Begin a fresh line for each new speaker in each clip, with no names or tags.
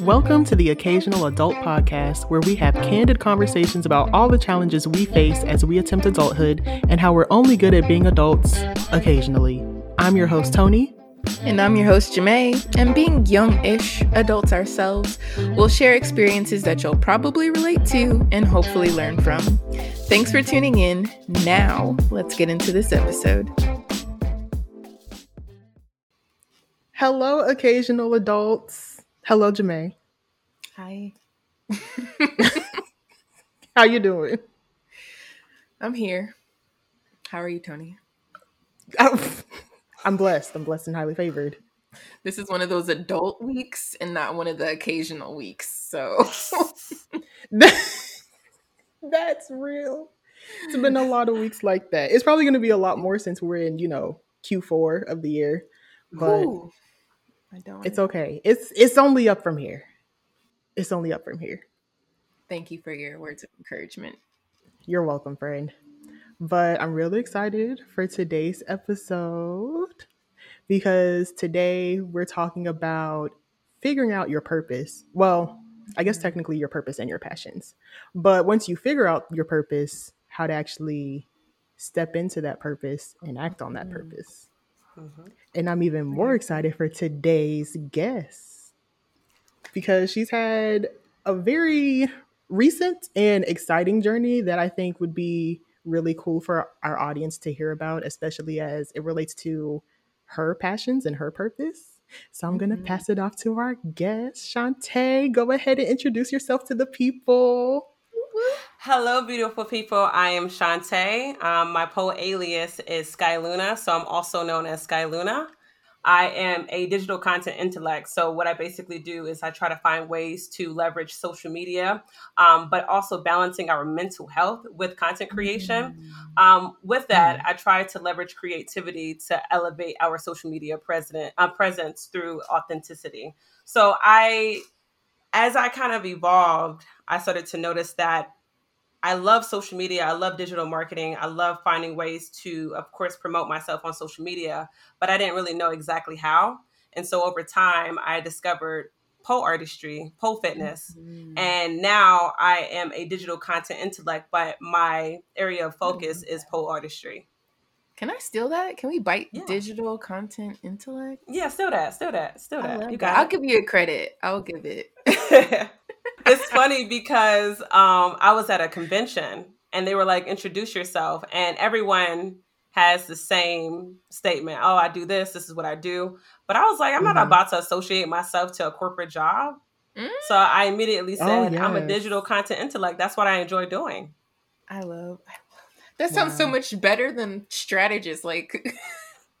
Welcome to the Occasional Adult Podcast, where we have candid conversations about all the challenges we face as we attempt adulthood and how we're only good at being adults occasionally. I'm your host, Tony.
And I'm your host, Jamae. And being young ish adults ourselves, we'll share experiences that you'll probably relate to and hopefully learn from. Thanks for tuning in. Now, let's get into this episode.
Hello, occasional adults. Hello, Jamae.
Hi.
How you doing?
I'm here. How are you, Tony?
Oh, I'm blessed. I'm blessed and highly favored.
This is one of those adult weeks and not one of the occasional weeks. So
that's real. It's been a lot of weeks like that. It's probably going to be a lot more since we're in, you know, Q4 of the year. But Ooh. I don't. It's okay. It's it's only up from here. It's only up from here.
Thank you for your words of encouragement.
You're welcome, friend. But I'm really excited for today's episode because today we're talking about figuring out your purpose. Well, I guess technically your purpose and your passions. But once you figure out your purpose, how to actually step into that purpose and act on that mm-hmm. purpose. Mm-hmm. And I'm even more excited for today's guest because she's had a very recent and exciting journey that I think would be really cool for our audience to hear about, especially as it relates to her passions and her purpose. So I'm going to mm-hmm. pass it off to our guest, Shantae. Go ahead and introduce yourself to the people.
Hello, beautiful people. I am Shantae. Um, my poet alias is Sky Luna, so I'm also known as Sky Luna. I am a digital content intellect. So, what I basically do is I try to find ways to leverage social media, um, but also balancing our mental health with content creation. Mm. Um, with that, mm. I try to leverage creativity to elevate our social media president, uh, presence through authenticity. So, I, as I kind of evolved, I started to notice that I love social media. I love digital marketing. I love finding ways to, of course, promote myself on social media, but I didn't really know exactly how. And so over time, I discovered pole artistry, pole fitness. Mm-hmm. And now I am a digital content intellect, but my area of focus mm-hmm. is pole artistry.
Can I steal that? Can we bite yeah. digital content intellect?
Yeah, steal that, steal that, steal that.
You got I'll give you a credit. I'll give it.
it's funny because um, I was at a convention and they were like, introduce yourself. And everyone has the same statement. Oh, I do this. This is what I do. But I was like, I'm mm-hmm. not about to associate myself to a corporate job. Mm-hmm. So I immediately oh, said, oh, yes. I'm a digital content intellect. That's what I enjoy doing.
I love, I love that. sounds wow. so much better than strategist. Like,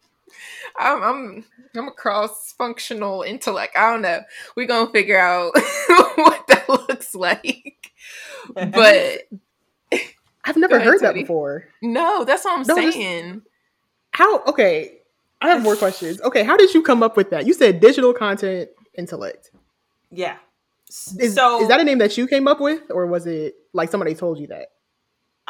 I'm, I'm I'm a cross functional intellect. I don't know. We're gonna figure out what that looks like. But
I've never ahead, heard that before.
No, that's what I'm no, saying. Just,
how okay. I have more questions. Okay, how did you come up with that? You said digital content intellect.
Yeah.
Is, so is that a name that you came up with, or was it like somebody told you that?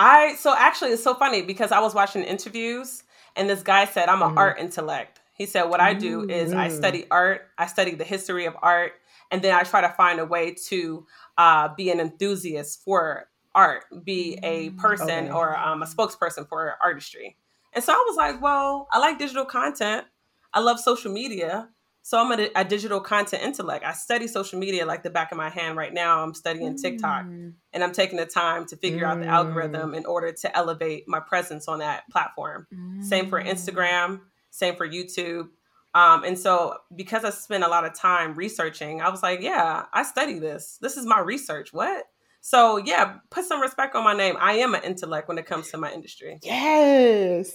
I so actually it's so funny because I was watching interviews and this guy said I'm an mm-hmm. art intellect. He said, What I do is I mm. study art, I study the history of art, and then I try to find a way to uh, be an enthusiast for art, be a mm, person okay. or um, a spokesperson for artistry. And so I was like, Well, I like digital content, I love social media. So I'm a, a, digital content intellect. I study social media like the back of my hand right now. I'm studying TikTok mm. and I'm taking the time to figure mm. out the algorithm mm. in order to elevate my presence on that platform. Mm. Same for mm. Instagram. Same for YouTube. Um, and so because I spent a lot of time researching, I was like, yeah, I study this. This is my research. What? So yeah, put some respect on my name. I am an intellect when it comes to my industry.
Yes.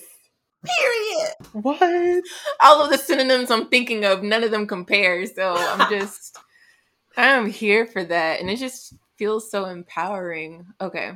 Period.
What?
All of the synonyms I'm thinking of, none of them compare. So I'm just I'm here for that. And it just feels so empowering. Okay.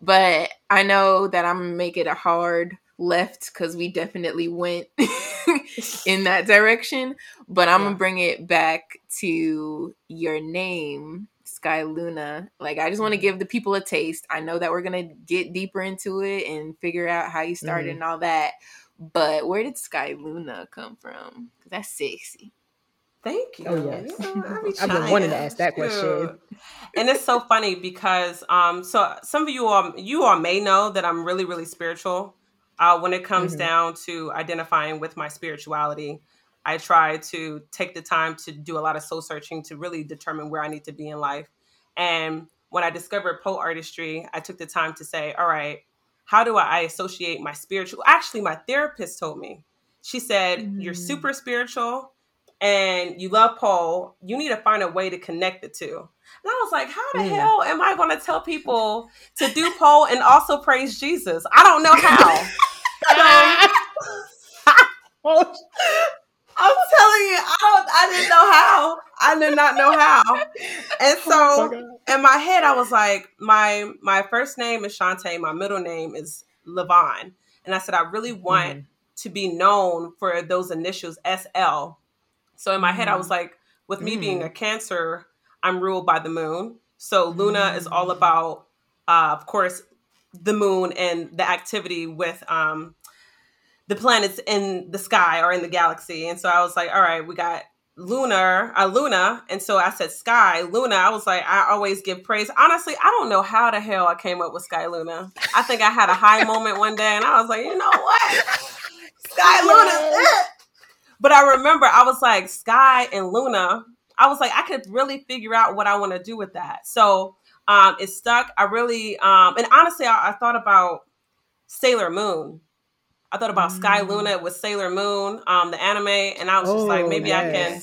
But I know that I'm gonna make it a hard left because we definitely went in that direction. But I'm yeah. gonna bring it back to your name, Sky Luna. Like, I just want to mm-hmm. give the people a taste. I know that we're gonna get deeper into it and figure out how you started mm-hmm. and all that. But where did Sky Luna come from? That's sexy.
Thank you.
Oh, yes.
You know, I be
I've been wanting to ask that question.
And it's so funny because um so some of you all you all may know that I'm really really spiritual. Uh when it comes
Mhm.
down to identifying with my spirituality, I try to take the time to do a lot of soul searching to really determine where I need to be in life. And when I discovered pole artistry, I took the time to say, all right, how do I associate my spiritual? Actually, my therapist told me. She said, you're
Mm.
super spiritual and you love pole. You need to find a way to connect the two. And I was like, how the
Mm.
hell am I going to tell people to do pole and also praise Jesus? I don't know how. I'm telling you, I. I didn't know how. I did not know how. And
oh my
so in my head, I was like, my my first name is Shantae. My middle name is Levon. And I said, I really want
Mhm.
to be known for those initials SL. So in my head, I was like, with me being
Mm.
a Cancer, I'm ruled by the moon. So Luna is all
Mm.
about, uh, of course, the moon and the activity with um, the planets in the sky or in the galaxy. And so I was like, all right, we got lunar, uh, Luna. And so I said sky, Luna. I was like, I always give praise. Honestly, I don't know how the hell I came up with Sky Luna. I think I had a high moment one day and I was like, you know what? Sky Luna. But I remember I was like, Sky and Luna. I was like, I could really figure out what I want to do with that. So um, it stuck. I really, um, and honestly, I, I thought about Sailor Moon. I thought about Sky
Mm.
Luna with Sailor Moon, um, the anime, and I was just like,
Oh,
maybe I can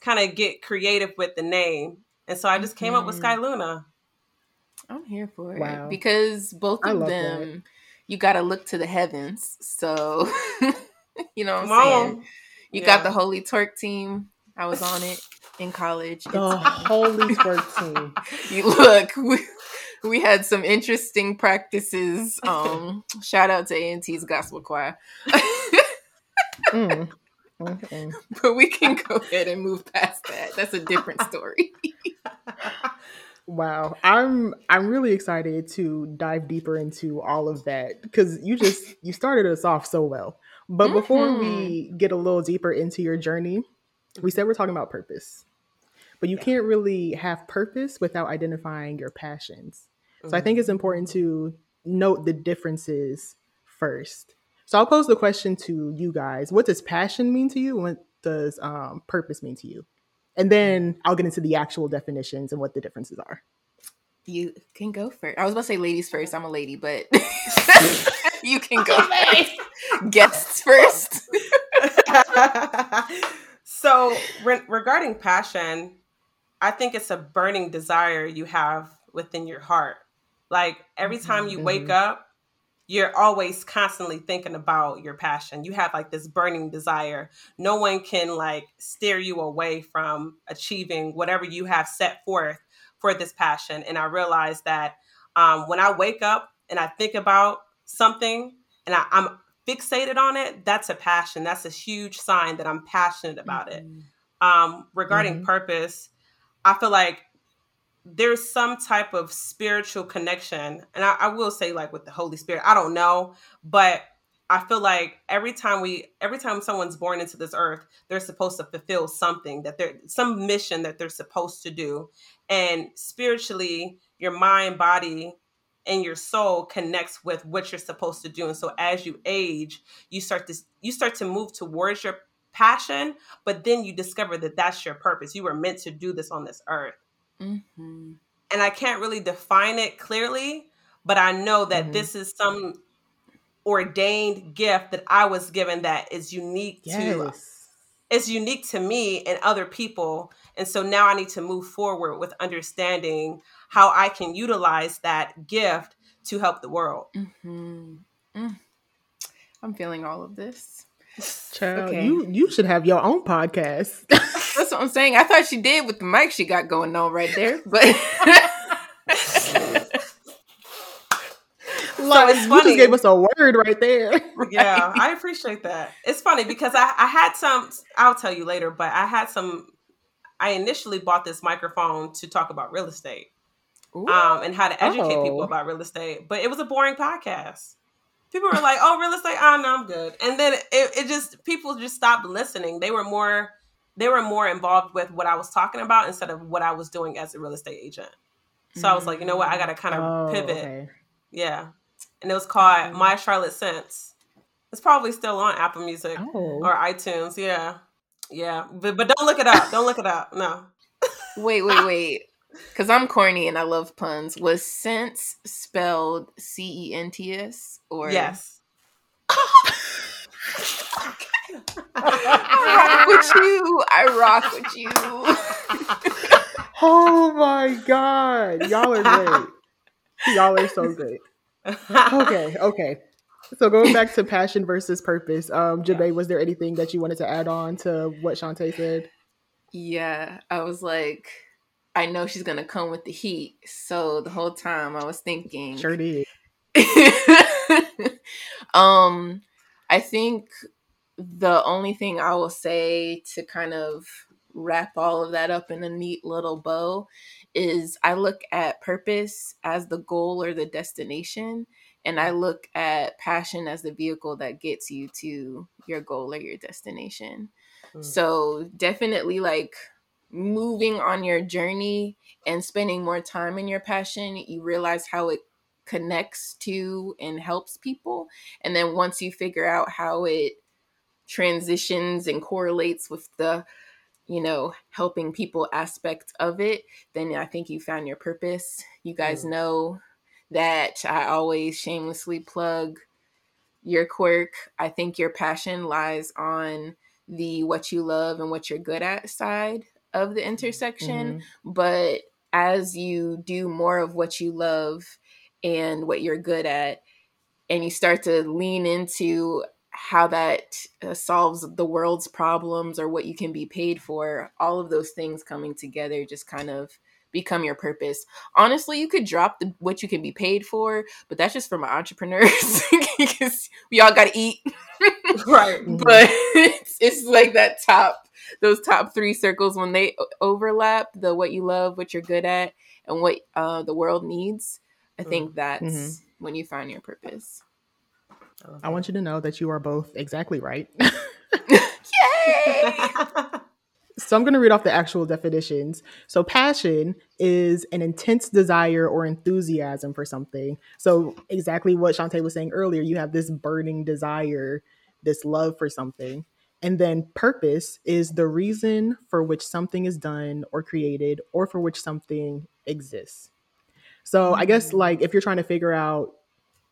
kind of get creative with the name. And so I just came up with. Sky Luna.
I'm here for
Wow.
it because both
I
of
love that.
them, you got to look to the heavens. So, you know what I'm
Come
saying? You
Yeah.
got the Holy Twerk team. I was on it in college.
The
It's-
Holy Twerk team.
you look, we, we had some interesting practices. Um, shout out to A&T's gospel choir.
Mm. Mm-mm.
but we can go ahead and move past that. That's a different story.
Wow, I'm I'm really excited to dive deeper into all of that because you just you started us off so well. But before we get a little deeper into your journey, we said we're talking about purpose. But you can't really have purpose without identifying your passions. So I think it's important to note the differences first. So I'll pose the question to you guys. What does passion mean to you? What does um, purpose mean to you? And then I'll get into the actual definitions and what the differences are.
You can go first. I was about to say ladies first. I'm a lady, but you can go first. Guests first.
so re- regarding passion i think it's a burning desire you have within your heart like every time you wake
Mhm.
up you're always constantly thinking about your passion. You have like this burning desire. No one can like steer you away from achieving whatever you have set forth for this passion. And i realized that um, when i wake up and i think about something and I, i'm fixated on it that's a passion. That's a huge sign that i'm passionate about it. Um, regarding
Mhm.
purpose, I feel like there's some type of spiritual connection. And I, I will say, like with the Holy Spirit, I don't know, but I feel like every time we, every time someone's born into this earth, they're supposed to fulfill something that they're, some mission that they're supposed to do. And spiritually, your mind, body, and your soul connects with what you're supposed to do. And so as you age, you start to, you start to move towards your passion, but then you discover that that's your purpose. You were meant to do this on this earth.
Mhm.
And I can't really define it clearly, but I know that
Mhm.
this is some ordained gift that I was given that is unique to
Yes.
it's unique to me and other people. And so now I need to move forward with understanding how I can utilize that gift to help the world.
Mhm. Mm. I'm feeling all of this.
Child,
Okay.
you you should have your own podcast.
That's what I'm saying. I thought she did with the mic she got going on right there, but
like,
it's
you
funny.
just gave us a word right there.
yeah, I appreciate that. It's funny because I, I had some, I'll tell you later, but I had some, I initially bought this microphone to talk about real estate
Ooh.
um, and how to educate
Oh.
people about real estate, but it was a boring podcast. People were like, oh, real estate, oh, no, I'm good. And then it, it just, people just stopped listening. They were more they were more involved with what I was talking about instead of what I was doing as a real estate agent. So I was like, you know what, I got to kind of mm.
Oh,
pivot.
okay.
Yeah. And it was called mm. My Charlotte Cents. It's probably still on Apple Music
Oh.
or iTunes. Yeah. Yeah. But, but don't look it up. Don't look it up. No.
Wait, wait, wait. Because I'm corny and I love puns. Was sense spelled C E N T S or
Yes.
I rock with you. I rock with you.
Oh my god. Y'all are great. Y'all are so great. Okay, okay. So going back to passion versus purpose, um, Jamae, was there anything that you wanted to add on to what Shantae said?
Yeah, I was like, I know she's gonna come with the heat. So the whole time I was thinking,
Sure did.
um, I think the only thing I will say to kind of wrap all of that up in a neat little bow is I look at purpose as the goal or the destination, and I look at passion as the vehicle that gets you to your goal or your destination.
Mm.
So definitely like moving on your journey and spending more time in your passion, you realize how it connects to and helps people. And then once you figure out how it transitions and correlates with the you know helping people aspect of it then i think you found your purpose you guys
Mm.
know that i always shamelessly plug your quirk i think your passion lies on the what you love and what you're good at side of the intersection
Mhm.
but as you do more of what you love and what you're good at and you start to lean into how that uh, solves the world's problems or what you can be paid for all of those things coming together just kind of become your purpose honestly you could drop the what you can be paid for but that's just for my entrepreneurs because we all got to eat
right.
But it's, it's like that top those top three circles when they overlap the what you love what you're good at and what uh, the world needs i think that's
Mhm.
when you find your purpose
I want you to know that you are both exactly right.
yay
So I'm going to read off the actual definitions. So passion is an intense desire or enthusiasm for something. So exactly what Shantae was saying earlier, you have this burning desire, this love for something. And then purpose is the reason for which something is done or created or for which something exists. So I guess
Mm.
like if you're trying to figure out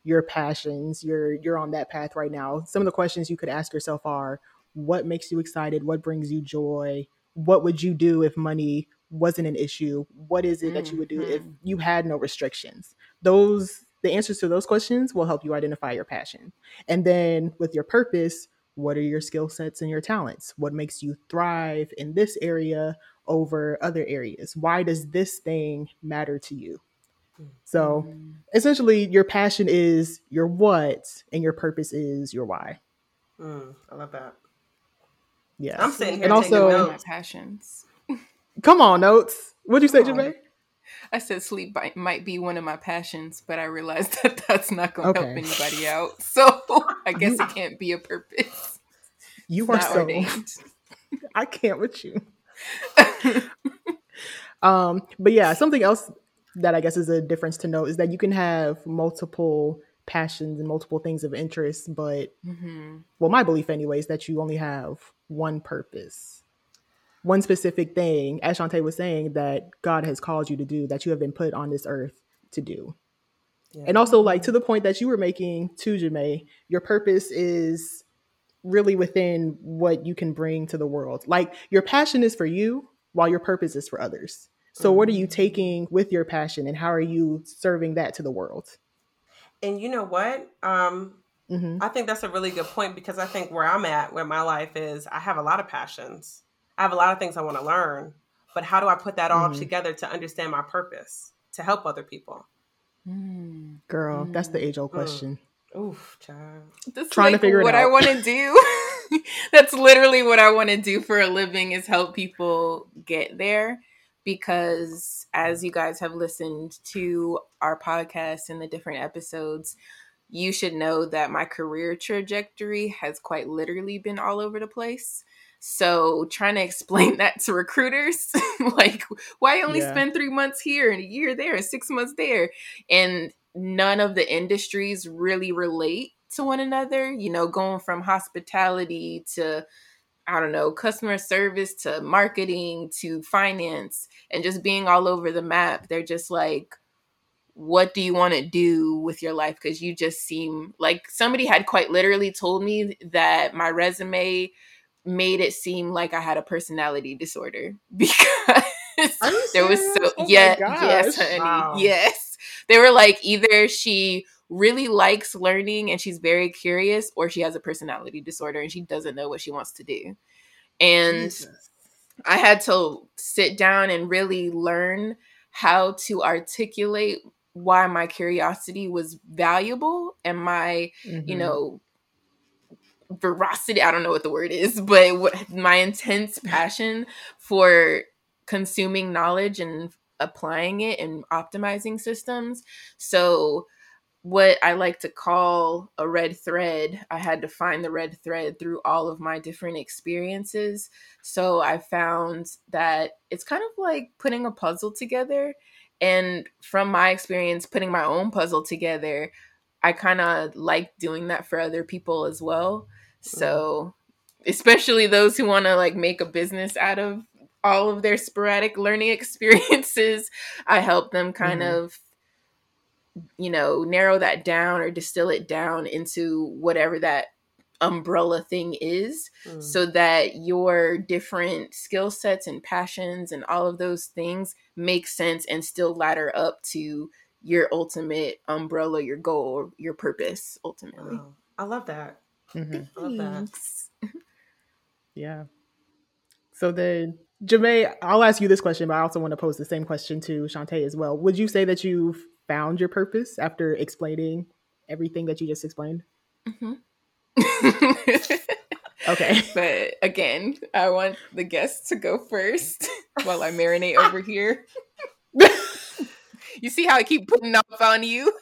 your passions, you're you're on that path right now. Some of the questions you could ask yourself are what makes you excited? What brings you joy? What would you do if money wasn't an issue? What is it that you would do if
Mhm.
you had no restrictions? Those the answers to those questions will help you identify your passion. And then with your purpose, what are your skill sets and your talents? What makes you thrive in this area over other areas? Why does this thing matter to you? So
Mm.
essentially, your passion is your what, and your purpose is your why.
Mm, I love that.
Yeah.
I'm sitting here
And
taking
also-
One of my
notes.
passions
Come on, notes. What'd you say,
Come on.
Jamae?
i said sleep might, might be one of my passions but i realized that that's not going to help anybody out so i guess it can't be a purpose
You
It's
are so.
ordained.
I can't with you. Um, but yeah, something else that I guess is a difference to note is that you can have multiple passions and multiple things of interest, but
hmm
well, my belief anyway is that you only have one purpose, one specific thing, as Shantae was saying, that God has called you to do, that you have been put on this earth to do.
Yeah.
And also, like to the point that you were making to Jamae, your purpose is really within what you can bring to the world. Like your passion is for you, while your purpose is for others. So, what are you taking with your passion, and how are you serving that to the world?
And you know what? Um,
hmm
I think that's a really good point because I think where I'm at, where my life is, I have a lot of passions. I have a lot of things I want to learn, but how do I put that all
Mhm.
together to understand my purpose to help other people?
Mm.
Girl, that's the age old
Mm.
question.
Oof, child.
That's
Trying to
like
figure it
what I want to do. That's literally what I want to do for a living is help people get there because as you guys have listened to our podcast and the different episodes, you should know that my career trajectory has quite literally been all over the place. So trying to explain that to recruiters, like why only yeah. spend three months here and a year there and six months there, and none of the industries really relate to one another. You know, going from hospitality to I don't know, customer service to marketing to finance and just being all over the map. They're just like, what do you want to do with your life? Because you just seem like somebody had quite literally told me that my resume made it seem like I had a personality disorder because there was so oh yeah yes honey wow. yes they were like either she really likes learning and she's very curious or she has a personality disorder and she doesn't know what she wants to do and Jesus. I had to sit down and really learn how to articulate why my curiosity was valuable and my mm-hmm. you know veracity i don't know what the word is but what, my intense passion for consuming knowledge and applying it and optimizing systems so what I like to call a red thread. I had to find the red thread through all of my different experiences. So I found that it's kind of like putting a puzzle together. And from my experience, putting my own puzzle together, I kind of like doing that for other people as well. So, especially those who want to like make a business out of all of their sporadic learning experiences, I help them kind mm-hmm. of you know narrow that down or distill it down into whatever that umbrella thing is mm. so that your different skill sets and passions and all of those things make sense and still ladder up to your ultimate umbrella your goal your purpose ultimately wow.
i love that Mm-hmm. I love that.
yeah. So then, Jamae, I'll ask you this question, but I also want to pose the same question to Shantae as well. Would you say that you've found your purpose after explaining everything that you just explained? Mm-hmm. okay.
But again, I want the guests to go first while I marinate over here. you see how I keep putting off on you?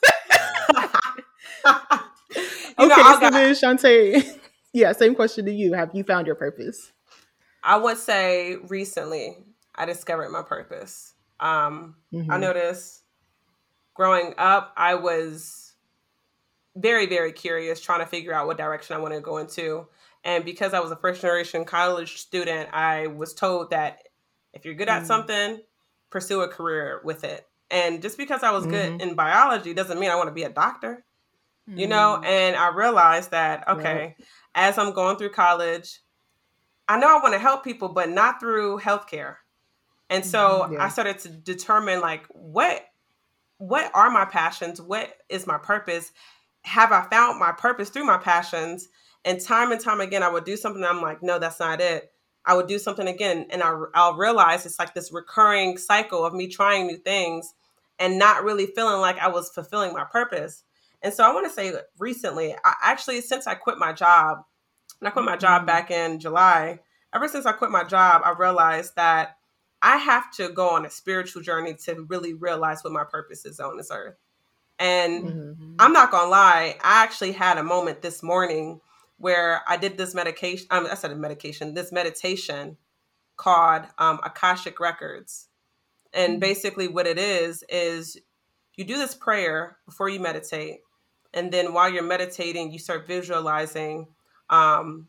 You okay, know, so then Shantae, yeah, same question to you. Have you found your purpose?
I would say recently I discovered my purpose. Um, mm-hmm. I noticed growing up, I was very, very curious, trying to figure out what direction I wanted to go into. And because I was a first generation college student, I was told that if you're good at mm-hmm. something, pursue a career with it. And just because I was mm-hmm. good in biology doesn't mean I want to be a doctor you know mm. and i realized that okay as i'm going through college i know i want to help people but not through healthcare and so mm-hmm, yeah. i started to determine like what what are my passions? What is my purpose? Have i found my purpose through my passions? And time and time again i would do something i'm like no that's not it. I would do something again and I, i'll realize it's like this recurring cycle of me trying new things and not really feeling like i was fulfilling my purpose. And so I want to say recently, I actually, since I quit my job, and I quit my job mm-hmm. back in July, ever since I quit my job, I realized that I have to go on a spiritual journey to really realize what my purpose is on this earth. And mm-hmm. I'm not gonna lie, I actually had a moment this morning where I did this medication. Um, I said a medication, this meditation called um, Akashic Records. And mm-hmm. basically, what it is is you do this prayer before you meditate, and then while you're meditating you start visualizing um,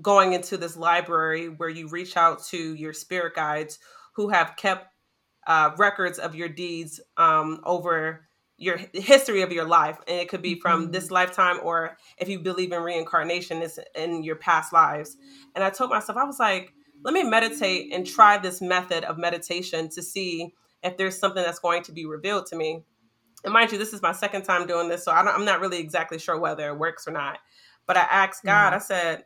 going into this library where you reach out to your spirit guides who have kept uh, records of your deeds um, over your history of your life and it could be from mm-hmm. this lifetime or if you believe in reincarnation it's in your past lives and i told myself i was like let me meditate and try this method of meditation to see if there's something that's going to be revealed to me and mind you, this is my second time doing this, so I am not really exactly sure whether it works or not. But I asked God, mm-hmm. I said,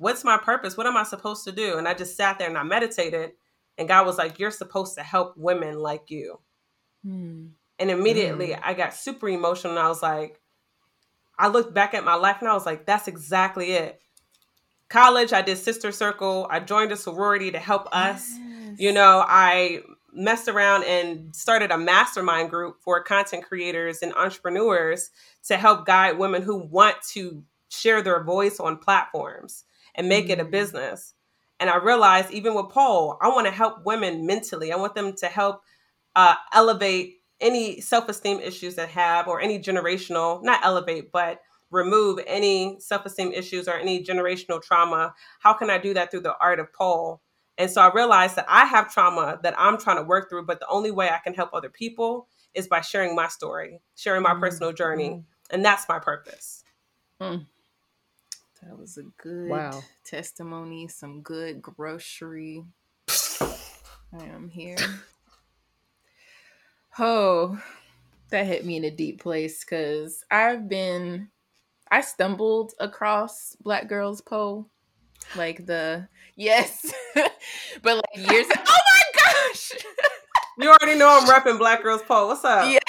What's my purpose? What am I supposed to do? And I just sat there and I meditated. And God was like, You're supposed to help women like you. Mm. And immediately mm. I got super emotional. And I was like, I looked back at my life and I was like, That's exactly it. College, I did Sister Circle. I joined a sorority to help us. Yes. You know, I messed around and started a mastermind group for content creators and entrepreneurs to help guide women who want to share their voice on platforms. And make mm-hmm. it a mm. business. And I realized even with pole, I want to help women mentally. I want them to help uh, elevate any self-esteem issues that have or any generational, not elevate, but remove any self-esteem issues or any generational trauma. How can I do that through the art of pole? And so I realized that I have trauma that I'm trying to work through, but the only way I can help other people is by sharing my story, sharing my mm-hmm. personal journey. Mm-hmm. And that's my purpose.
Mm. That was a good wow. testimony, some good grocery. I am here. Oh, that hit me in a deep place because I've been, I stumbled across Black Girls Pole, like the yes, but like years. oh my gosh!
you already know I'm repping Black Girls Pole. What's up?
Yeah.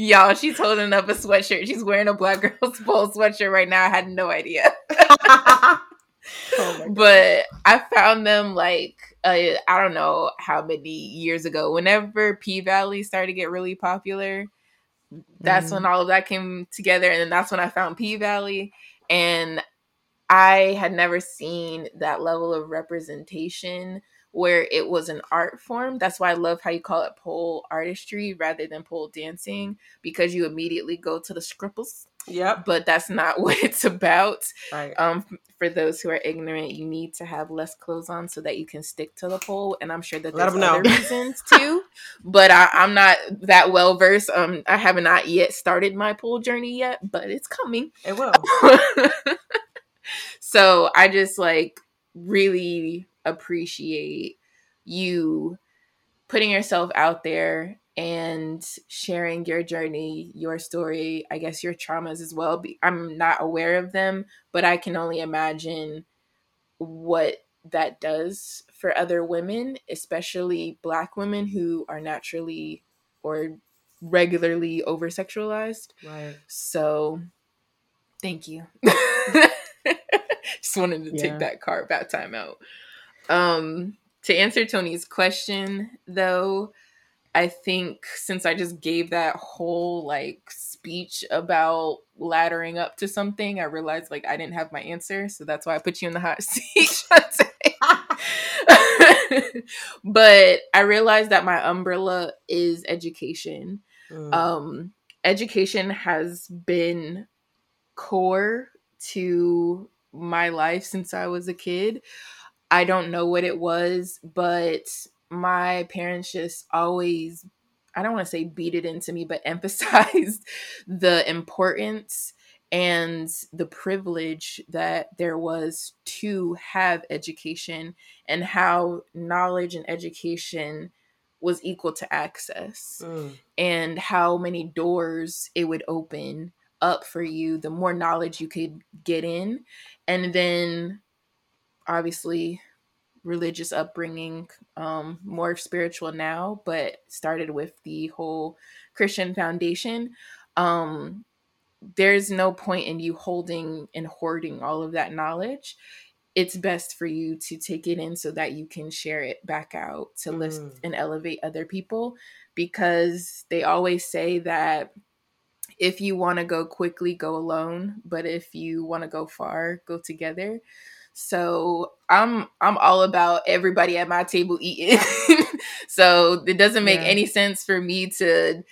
Y'all, she's holding up a sweatshirt. She's wearing a Black Girls Pole sweatshirt right now. I had no idea. oh but I found them like uh, I don't know how many years ago. Whenever P Valley started to get really popular, that's mm. when all of that came together, and then that's when I found P Valley, and I had never seen that level of representation where it was an art form. That's why I love how you call it pole artistry rather than pole dancing because you immediately go to the scribbles.
Yeah,
But that's not what it's about. Right. Um, for those who are ignorant, you need to have less clothes on so that you can stick to the pole. And I'm sure that there's other reasons too. But I, I'm not that well versed. Um, I have not yet started my pole journey yet, but it's coming.
It will.
so I just like really appreciate you putting yourself out there and sharing your journey, your story, I guess your traumas as well. I'm not aware of them, but I can only imagine what that does for other women, especially black women who are naturally or regularly over sexualized.
Right.
So thank you. Just wanted to yeah. take that car back time out. Um, to answer Tony's question, though, I think since I just gave that whole like speech about laddering up to something, I realized like I didn't have my answer, so that's why I put you in the hot seat. but I realized that my umbrella is education. Mm. Um, education has been core to my life since I was a kid. I don't know what it was, but my parents just always, I don't want to say beat it into me, but emphasized the importance and the privilege that there was to have education and how knowledge and education was equal to access mm. and how many doors it would open up for you the more knowledge you could get in and then obviously religious upbringing, um, more spiritual now, but started with the whole Christian foundation. Um, there's no point in you holding and hoarding all of that knowledge. It's best for you to take it in so that you can share it back out to mm. lift and elevate other people because they always say that if you want to go quickly, go alone, but if you want to go far, go together. So I'm I'm all about everybody at my table eating. so it doesn't make yeah. any sense for me to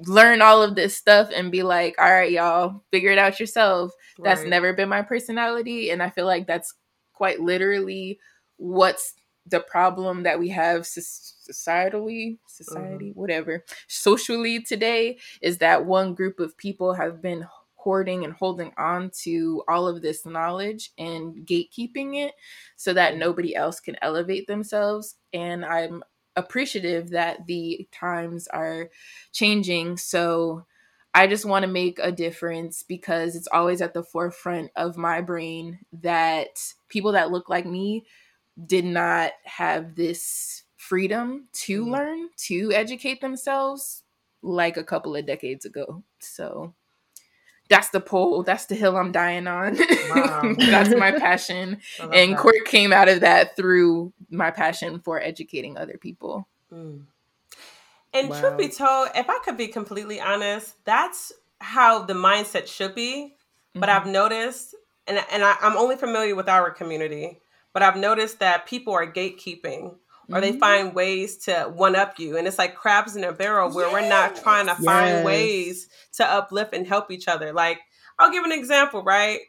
learn all of this stuff and be like, all right, y'all, figure it out yourself. Right. That's never been my personality. And I feel like that's quite literally what's the problem that we have societally, society, mm-hmm. whatever, socially today is that one group of people have been hoarding and holding on to all of this knowledge and gatekeeping it so that nobody else can elevate themselves. And I'm appreciative that the times are changing. So I just want to make a difference because it's always at the forefront of my brain that people that look like me did not have this freedom to mm-hmm. learn, to educate themselves like a couple of decades ago. So that's the pole that's the hill i'm dying on wow. that's my passion and that. court came out of that through my passion for educating other people mm.
and wow. truth be told if i could be completely honest that's how the mindset should be mm-hmm. but i've noticed and and I, I'm only familiar with our community, but I've noticed that people are gatekeeping or they
Mhm.
find ways to one up you. And it's like crabs in a barrel where we're not trying to
Yes.
find ways to uplift and help each other. Like, I'll give an example, right?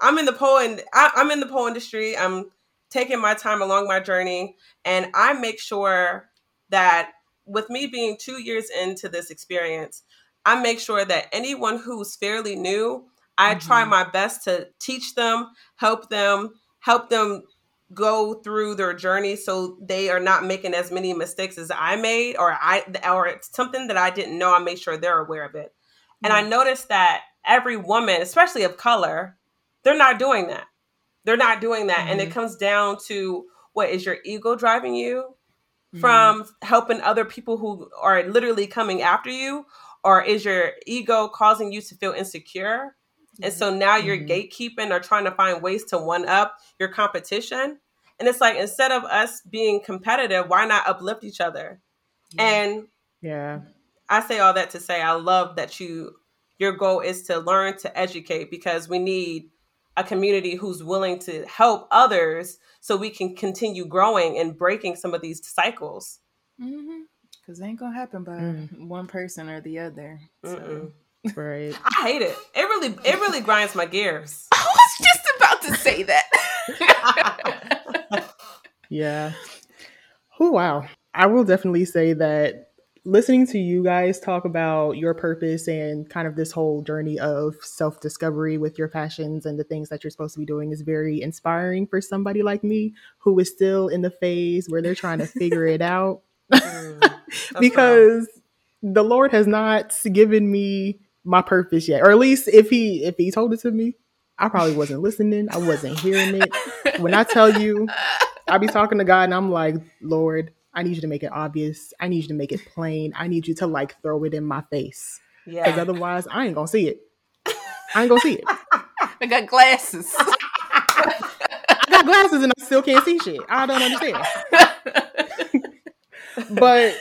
I'm in the pole and I, I'm in the pole industry. I'm taking my time along my journey, and I make sure that with me being two years into this experience, I make sure that anyone who's fairly new, I try
Mhm.
my best to teach them, help them, help them go through their journey so they are not making as many mistakes as I made or I or it's something that I didn't know I make sure they're aware of it. And I mm-hmm. noticed that every woman, especially of color, they're not doing that. They're not doing that and it mm-hmm. comes down to what is your ego driving you mm-hmm. from helping other people who are literally coming after you or is your ego causing you to feel insecure? And so now you're
Mhm.
gatekeeping or trying to find ways to one up your competition. And it's like instead of us being competitive, why not uplift each other? And
Yeah.
I say all that to say I love that you your goal is to learn to educate because we need a community who's willing to help others so we can continue growing and breaking some of these cycles.
Because it ain't gonna happen by
Mm.
one person or the other. So.
Right.
I hate it. It really it really grinds my gears.
I was just about to say that.
Yeah. Oh wow. I will definitely say that listening to you guys talk about your purpose and kind of this whole journey of self-discovery with your passions and the things that you're supposed to be doing is very inspiring for somebody like me who is still in the phase where they're trying to figure it out
Mm. That's
because the Lord has not given me my purpose yet. Or at least if he if he told it to me, I probably wasn't listening. I wasn't hearing it. When I tell you I be talking to God and I'm like, Lord, I need you to make it obvious. I need you to make it plain. I need you to like throw it in my face. Because otherwise I ain't gonna see it. I ain't gonna see it.
I got glasses.
I got glasses and I still can't see shit. I don't understand. but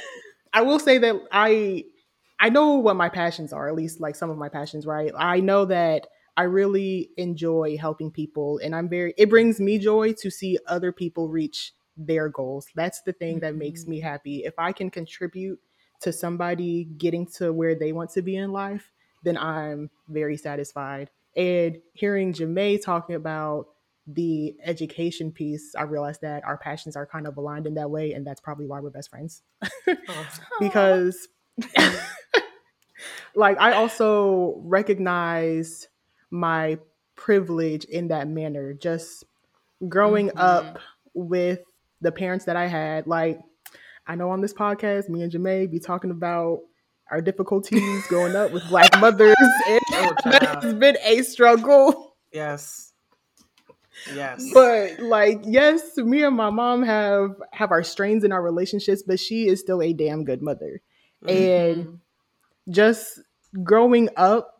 I will say that I I know what my passions are, at least like some of my passions, right? I know that I really enjoy helping people and I'm very it brings me joy to see other people reach their goals. That's the thing that makes me mm-hmm. happy. If I can contribute to somebody getting to where they want to be in life, then I'm very satisfied. And hearing Jamae talking about the education piece, I realized that our passions are kind of aligned in that way, and that's probably why we're best friends. because, like, I also recognize my privilege in that manner. Just growing
Mhm.
up with the parents that I had, like, I know on this podcast, me and Jamae be talking about our difficulties growing up with black mothers, and
Oh,
has been a struggle.
Yes. Yes.
but like yes me and my mom have have our strains in our relationships but she is still a damn good mother and just growing up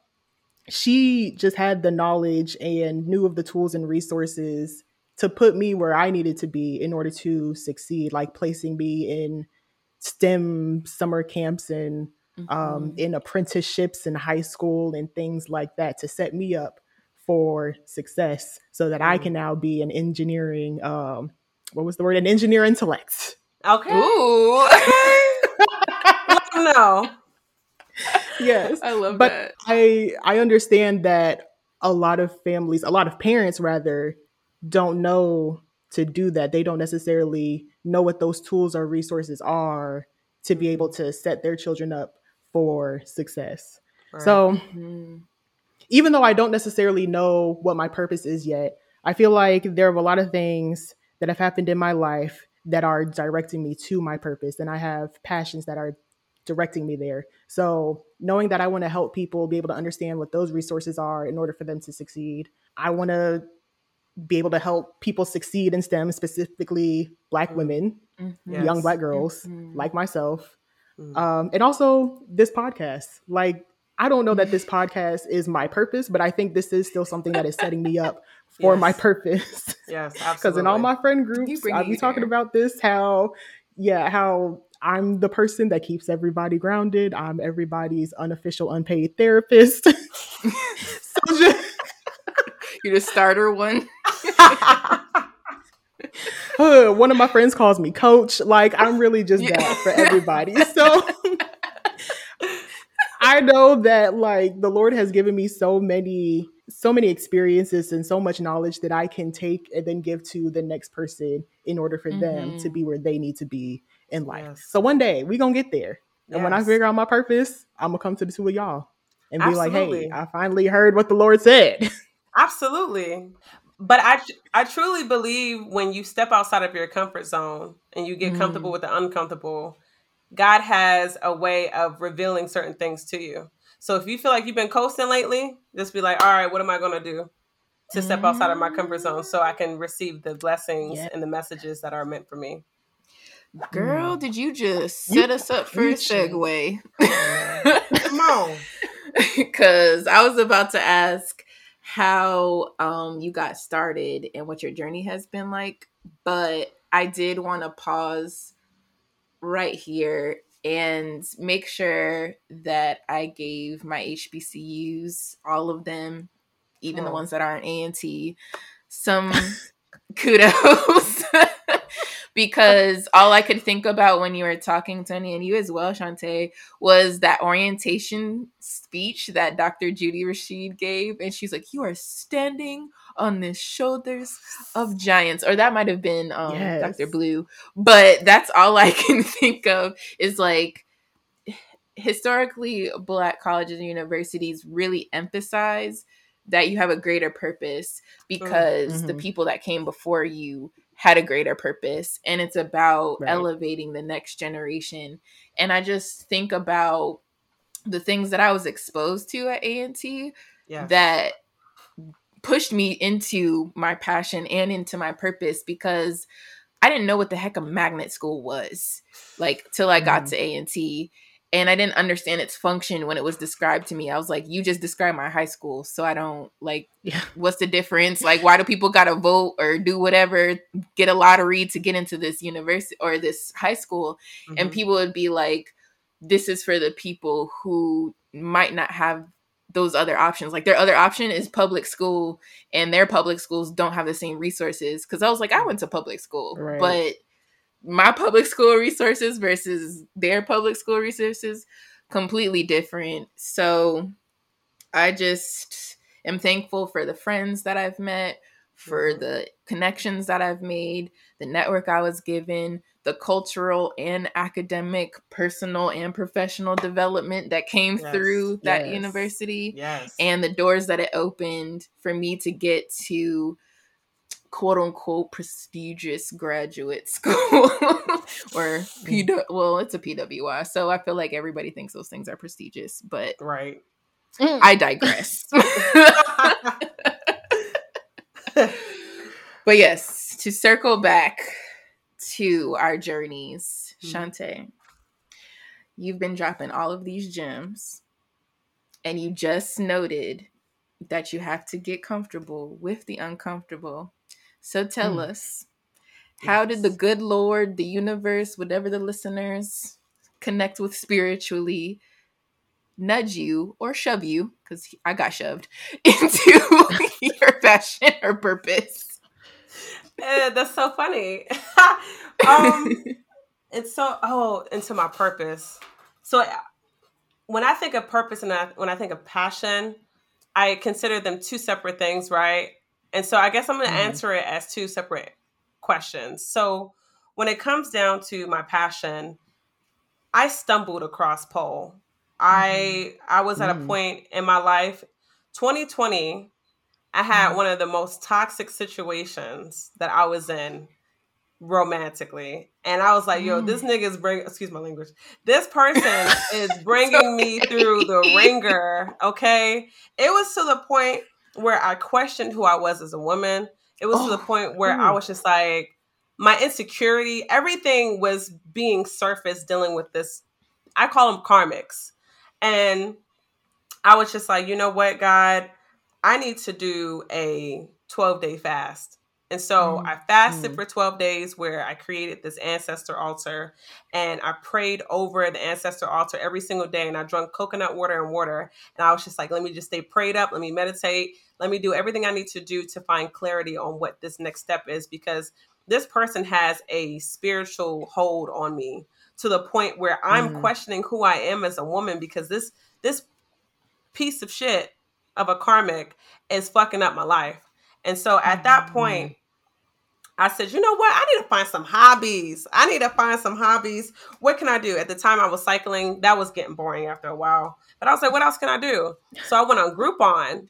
she just had the knowledge and knew of the tools and resources to put me where i needed to be in order to succeed like placing me in stem summer camps and um, in apprenticeships in high school and things like that to set me up for success so that I
Mm.
can now be an engineering, um, what was the word? An engineer intellect.
Okay.
Ooh.
Let them know.
Yes.
I love
But
that.
I I understand that a lot of families, a lot of parents rather, don't know to do that. They don't necessarily know what those tools or resources are to be able to set their children up for success.
Right.
So
Mhm.
even though I don't necessarily know what my purpose is yet, I feel like there are a lot of things that have happened in my life that are directing me to my purpose. And I have passions that are directing me there. So, knowing that I want to help people be able to understand what those resources are in order for them to succeed, I want to be able to help people succeed in STEM, specifically Black
Mm.
women,
Mhm.
Yes.
young Black girls
Mhm.
like myself.
Mm.
Um, and also this podcast. Like, I don't know that this podcast is my purpose, but I think this is still something that is setting me up for my purpose.
Yes,
Because in all my friend groups, I'll
it
be talking about this how, yeah, how I'm the person that keeps everybody grounded. I'm everybody's unofficial unpaid therapist. so just,
You're the starter one.
Uh, one of my friends calls me coach. Like I'm really just
Yeah.
that for everybody. So I know that like the Lord has given me so many so many experiences and so much knowledge that I can take and then give to the next person in order for them to
Mhm.
be where they need to be in life.
Yes.
So one day we gonna get there. And when I figure out my purpose, I'm gonna come to the two of y'all and be like, hey, I finally heard what the Lord said.
Absolutely. But I I truly believe when you step outside of your comfort zone and you get comfortable
Mm.
with the uncomfortable, God has a way of revealing certain things to you. So if you feel like you've been coasting lately, just be like, all right, what am I going to do to step outside of my comfort zone so I can receive the blessings
Yeah.
and the messages that are meant for me?
Girl, did you just
You
set us up for a segue?
Come on.
Because I was about to ask how um, you got started and what your journey has been like, but I did want to pause right here and make sure that I gave my HBCUs, all of them, even the
Oh.
ones that aren't A&T, some kudos. because all I could think about when you were talking, Tony, and you as well, Shantae, was that orientation speech that Dr. Judy Rashid gave. And she's like, You are standing on the shoulders of giants. Or that might have been um,
Yes.
Dr. Blue. But that's all I can think of is like, historically, Black colleges and universities really emphasize that you have a greater purpose because the
Mhm.
people that came before you had a greater purpose and it's about
Right.
elevating the next generation and i just think about the things that i was exposed to at a&t
Yeah.
that pushed me into my passion and into my purpose because I didn't know what the heck a magnet school was like till I got
Mhm.
to A&T and I didn't understand its function when it was described to me. I was like, you just described my high school, so I don't like
Yeah.
what's the difference? Like why do people got to vote or do whatever, get a lottery to get into this university or this high school? and
Mhm.
people would be like this is for the people who might not have those other options like their other option is public school and their public schools don't have the same resources because i was like i went to public school
Right.
but my public school resources versus their public school resources completely different so i just am thankful for the friends that i've met for
Mhm.
the connections that i've made the network i was given the cultural and academic personal and professional development that came
Yes.
through that
Yes.
university
Yes.
and the doors that it opened for me to get to quote unquote prestigious graduate school or PW well it's a PWI so I feel like everybody thinks those things are prestigious but
right.
I digress but yes to circle back to our journeys
Mhm.
Shantae you've been dropping all of these gems and you just noted that you have to get comfortable with the uncomfortable. So tell
Mm.
us, how did the good Lord, the universe, whatever the listeners connect with spiritually, nudge you or shove you, because I got shoved, into your passion or purpose?
Eh, that's so funny. um, it's so oh into my purpose. So uh, when I think of purpose and I, when I think of passion, I consider them two separate things, right? And so I guess I'm going to
Mhm.
answer it as two separate questions. So when it comes down to my passion, I stumbled across pole. I I was at a
Mm.
point in my life, 2020. I had
Mhm.
one of the most toxic situations that I was in romantically. And I was like, yo, this nigga's bring excuse my language. This person is bringing me through the ringer, okay? It was to the point where I questioned who I was as a woman. It was to the
Oh,
point where I
mm.
was just like my insecurity, everything was being surfaced dealing with this I call them karmics. And I was just like, you know what, God, I need to do a 12 day fast. And so mm. I fasted mm. for 12 days where I created this ancestor altar and I prayed over the ancestor altar every single day. And I drank coconut water and water. And I was just like, let me just stay prayed up. Let me meditate. Let me do everything I need to do to find clarity on what this next step is because this person has a spiritual hold on me to the point where I'm mm. questioning who I am as a woman because this this piece of shit of a karmic is fucking up my life. And so at that mm-hmm. point, I said, you know what? I need to find some hobbies. I need to find some hobbies. What can I do? At the time I was cycling, that was getting boring after a while. But I was like, what else can I do? So I went on Groupon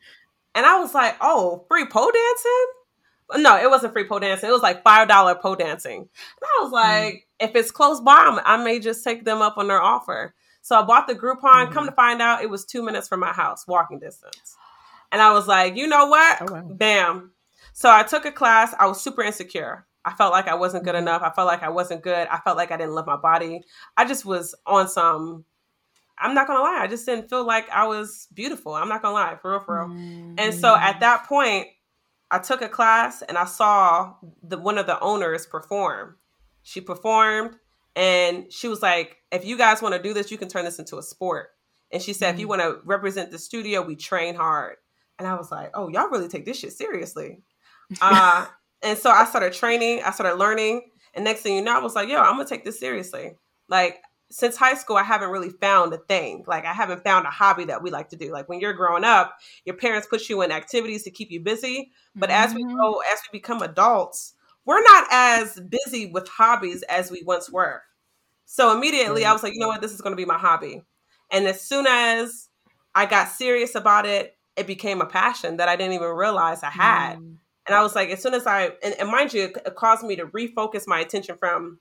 and I was like, oh, free pole dancing? No, it wasn't free pole dancing. It was like $5 pole dancing. And I was mm. like, mm. if it's close by, I may just take them up on their offer. So I bought the Groupon. Mm. Come to find out, it was two minutes from my house, walking distance. And I was like, you know what? Oh, wow. Bam. So I took a class. I was super insecure. I felt like I wasn't good enough. I felt like I wasn't good. I felt like I didn't love my body. I just was on some. I'm not gonna lie. I just didn't feel like I was beautiful. I'm not gonna lie, for real, for real. Mm-hmm. And so at mm. that point, I took a class and I saw the one of the owners perform. She performed and she was like, "If you guys want to do this, you can turn this into a sport." And she said, mm-hmm. "If you mm. want to represent the studio, we train hard." And I was like, oh, y'all really take this shit seriously. Uh, and so I started training, I started learning. And next thing you know, I was like, yo, I'm gonna take this seriously. Like since high school, I haven't really found a thing. Like I haven't found a hobby that we like to do. Like when you're growing up, your parents put you in activities to keep you busy. But mm-hmm. as we mm-hmm. go, as we become adults, we're not as busy with hobbies as we once were. So immediately I was like, you know what, this is gonna be my hobby. And as soon as I got serious about it, it became a passion that I didn't even realize I had. Mm. And I was like, as soon as I, and, and mind you, it caused me to refocus my attention from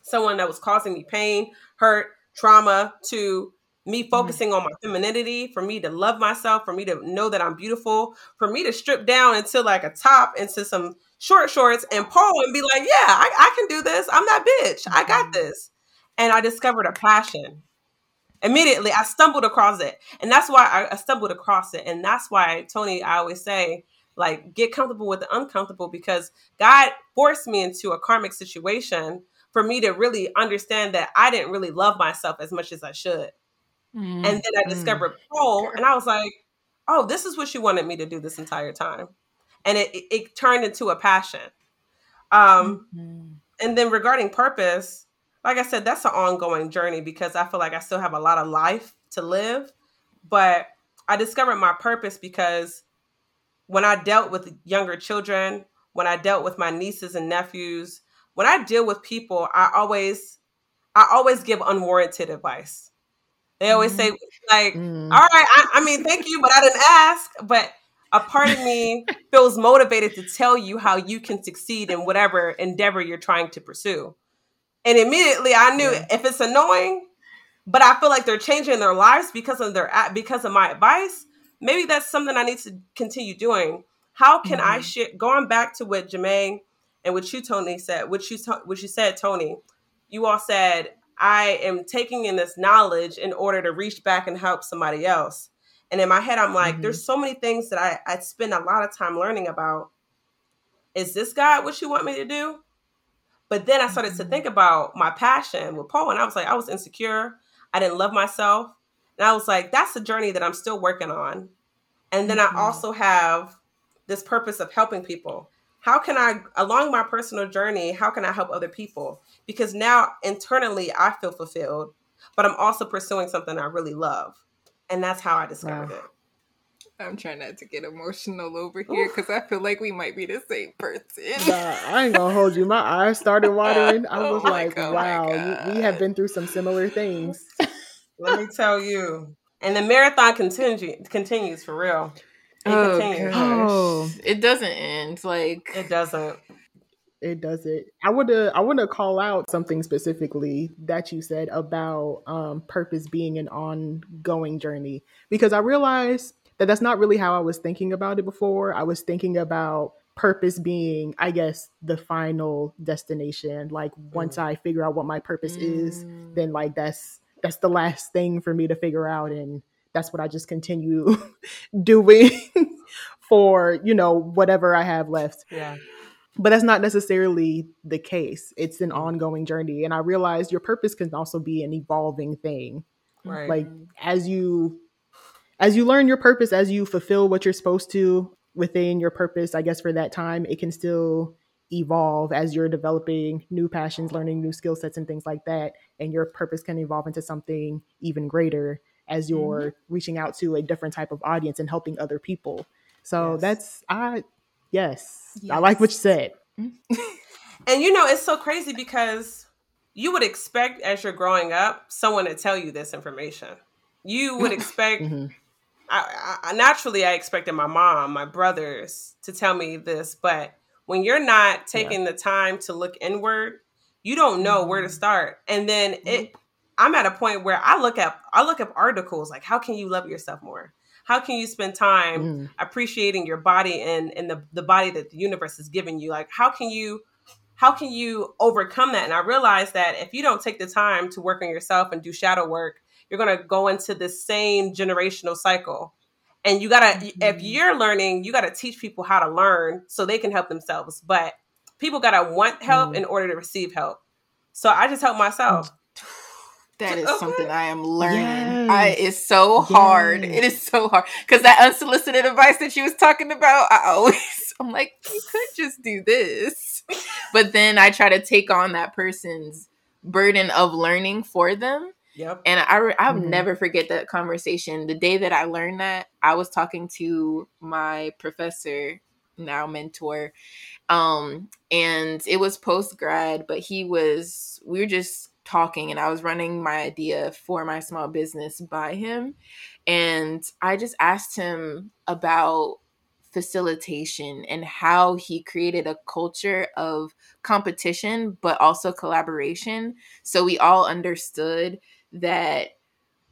someone that was causing me pain, hurt, trauma to me mm. focusing mm. on my femininity, for me to love myself, for me to know that I'm beautiful, for me to strip down into like a top, into some short shorts and pull and be like, yeah, I, I can do this. I'm that bitch. I got mm-hmm. this. And I discovered a passion immediately I stumbled across it. And that's why I, I stumbled across it. And that's why, Tony, I always say, like, get comfortable with the uncomfortable because God forced me into a karmic situation for me to really understand that I didn't really love myself as much as I should. Mm-hmm. And then I discovered pole, and I was like, oh, this is what you wanted me to do this entire time. And it, it, it turned into a passion. Um, mm-hmm. And then regarding purpose, like I said, that's an ongoing journey because I feel like I still have a lot of life to live. But I discovered my purpose because when I dealt with younger children, when I dealt with my nieces and nephews, when I deal with people, I always I always give unwarranted advice. They always say like, mm. "All right, I, I mean, thank you, but I didn't ask." But a part of me feels motivated to tell you how you can succeed in whatever endeavor you're trying to pursue. And immediately I knew yeah. if it's annoying, but I feel like they're changing their lives because of their because of my advice, maybe that's something I need to continue doing. How can mm-hmm. I share going back to what Jamae and what you Tony said, what you what you said, Tony, you all said, I am taking in this knowledge in order to reach back and help somebody else. And in my head, I'm like, mm-hmm. there's so many things that I, I spend a lot of time learning about. Is this God what you want me to do? But then I started to think about my passion with pole, and I was like, I was insecure. I didn't love myself. And I was like, that's a journey that I'm still working on. And then mm-hmm. I also have this purpose of helping people. How can I, along my personal journey, how can I help other people? Because now internally I feel fulfilled, but I'm also pursuing something I really love. And that's how I discovered wow. it.
I'm trying not to get emotional over here because I feel like we might be the same person.
Nah, I ain't gonna hold you. My eyes started watering. I oh was oh like, God, wow, we have been through some similar things.
Let me tell you. And the marathon continue, continues for real. It
oh, continues. Oh, it doesn't end. Like
it doesn't.
It doesn't. I would I want to call out something specifically that you said about um, purpose being an ongoing journey because I realized that that's not really how I was thinking about it before. I was thinking about purpose being, I guess, the final destination. Like once mm. I figure out what my purpose mm. is, then like that's that's the last thing for me to figure out and that's what I just continue doing for, you know, whatever I have left.
Yeah.
but that's not necessarily the case. It's an ongoing journey. And I realized your purpose can also be an evolving thing.
Right.
Like as you as you learn your purpose, as you fulfill what you're supposed to within your purpose, I guess for that time, it can still evolve as you're developing new passions, learning new skill sets and things like that. And your purpose can evolve into something even greater as you're mm-hmm. reaching out to a different type of audience and helping other people. So yes. that's I yes, yes, I like what you said.
and you know, it's so crazy because you would expect as you're growing up someone to tell you this information. You would expect mm-hmm. I, I, naturally I expected my mom, my brothers to tell me this, but when you're not taking yeah. the time to look inward, you don't know mm-hmm. where to mm-hmm. start. And then mm-hmm. it I'm at a point where I look at I look up articles like how can you love yourself more? How can you spend time mm. appreciating your body and and the, the body that the universe has given you? Like how can you how can you overcome that? And I realized that if you don't take the time to work on yourself and do shadow work, you're going to go into the same generational cycle. And you got to, mm-hmm. if you're learning, you got to teach people how to learn so they can help themselves. But people got to want help mm-hmm. in order to receive help. So I just help myself.
That is okay. something I am learning. Yes. I, it's so hard. Yes. It is so hard because that unsolicited advice that she was talking about, I always I'm like, you could just do this, but then I try to take on that person's burden of learning for them.
Yep.
And I I'll mm-hmm. never forget that conversation. The day that I learned that, I was talking to my professor, now mentor, um, and it was post grad, but he was we were just talking and I was running my idea for my small business by him. And I just asked him about facilitation and how he created a culture of competition, but also collaboration. So we all understood that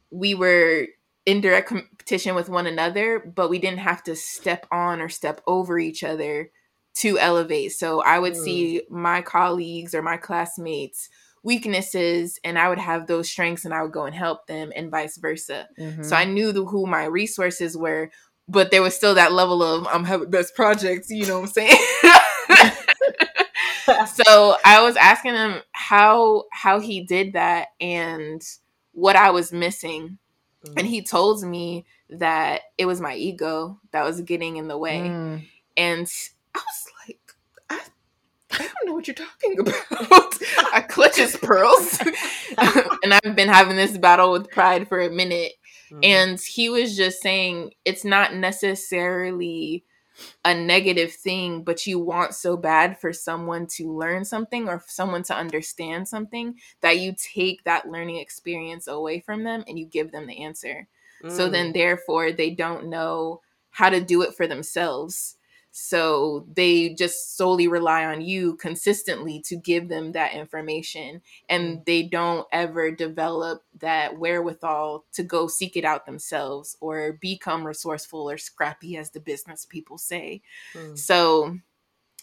we were in direct competition with one another, but we didn't have to step on or step over each other to elevate. So I would mm. see my colleagues or my classmates weaknesses and I would have those strengths and I would go and help them and vice versa. Mm-hmm. So I knew the, who my resources were, but there was still that level of I'm having best projects, you know what I'm saying? so I was asking him how how he did that and what I was missing. Mm-hmm. And he told me that it was my ego that was getting in the way. Mm. And I was like, I I don't know what you're talking about. I clutch his pearls. and I've been having this battle with pride for a minute. Mm-hmm. And he was just saying it's not necessarily a negative thing, but you want so bad for someone to learn something or someone to understand something that you take that learning experience away from them and you give them the answer. Mm. So then, therefore, they don't know how to do it for themselves. So they just solely rely on you consistently to give them that information. And mm. they don't ever develop that wherewithal to go seek it out themselves or become resourceful or scrappy, as the business people say. Mm. So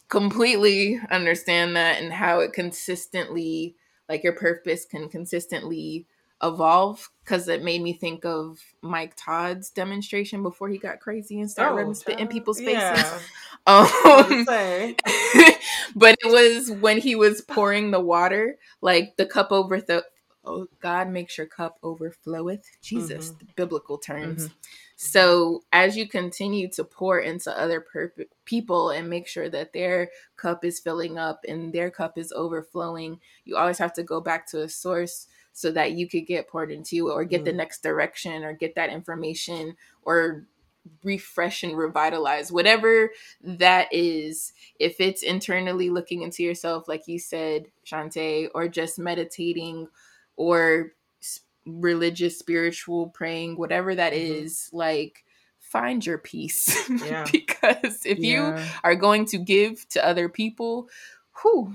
completely understand that and how it consistently, like your purpose can consistently evolve because it made me think of Mike Todd's demonstration before he got crazy and started oh, running spit in people's faces. Yeah. um, but it was when he was pouring the water, like the cup over the oh God makes your cup overfloweth. Jesus, mm-hmm. biblical terms. Mm-hmm. So as you continue to pour into other per- people and make sure that their cup is filling up and their cup is overflowing, you always have to go back to a source so that you could get poured into or get mm. the next direction or get that information or refresh and revitalize whatever that is if it's internally looking into yourself like you said Shantae or just meditating or religious spiritual praying whatever that mm-hmm. is, like find your peace yeah. because if yeah. you are going to give to other people who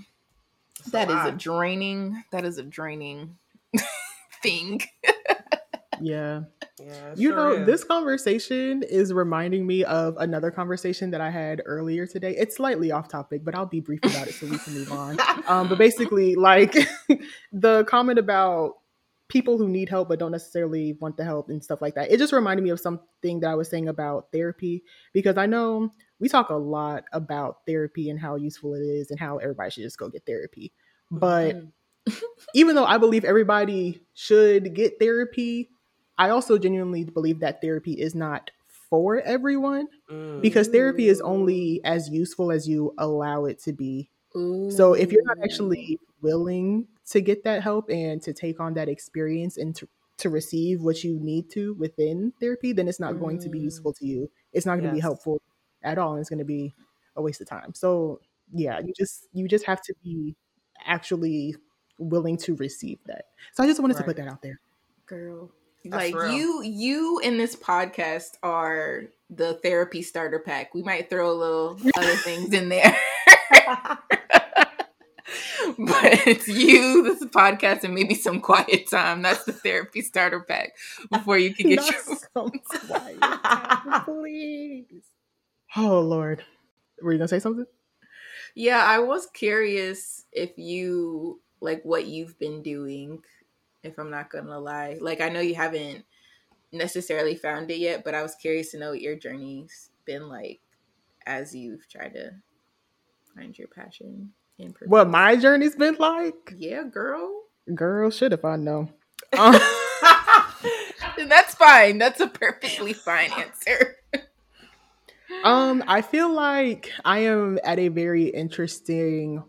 that is a draining that is a draining thing.
Yeah. Yeah, you sure know, is. this conversation is reminding me of another conversation that I had earlier today. It's slightly off topic, but I'll be brief about it so we can move on. Um, but basically, like the comment about people who need help but don't necessarily want the help and stuff like that. It just reminded me of something that I was saying about therapy because I know we talk a lot about therapy and how useful it is and how everybody should just go get therapy. But mm-hmm. even though I believe everybody should get therapy, I also genuinely believe that therapy is not for everyone mm. because therapy is only as useful as you allow it to be. Ooh. So if you're not actually willing to get that help and to take on that experience and to, to receive what you need to within therapy, then it's not mm. going to be mm. useful to you. It's not going to yes. be helpful at all and it's going to be a waste of time. So yeah, you just you just have to be actually willing to receive that. So I just wanted right. to put that out there.
Girl, like real. you you in this podcast are the therapy starter pack. We might throw a little other things in there. but it's you, this podcast, and maybe some quiet time. That's the therapy starter pack before you can get Not your some quiet
time, please. Oh Lord, were you gonna say something?
Yeah, I was curious if you like what you've been doing if I'm not gonna lie. Like I know you haven't necessarily found it yet, but I was curious to know what your journey's been like as you've tried to find your passion
in purpose. What my journey's been like?
Yeah, girl.
Girl, should if I know.
That's fine. That's a perfectly fine answer.
um, I feel like I am at a very interesting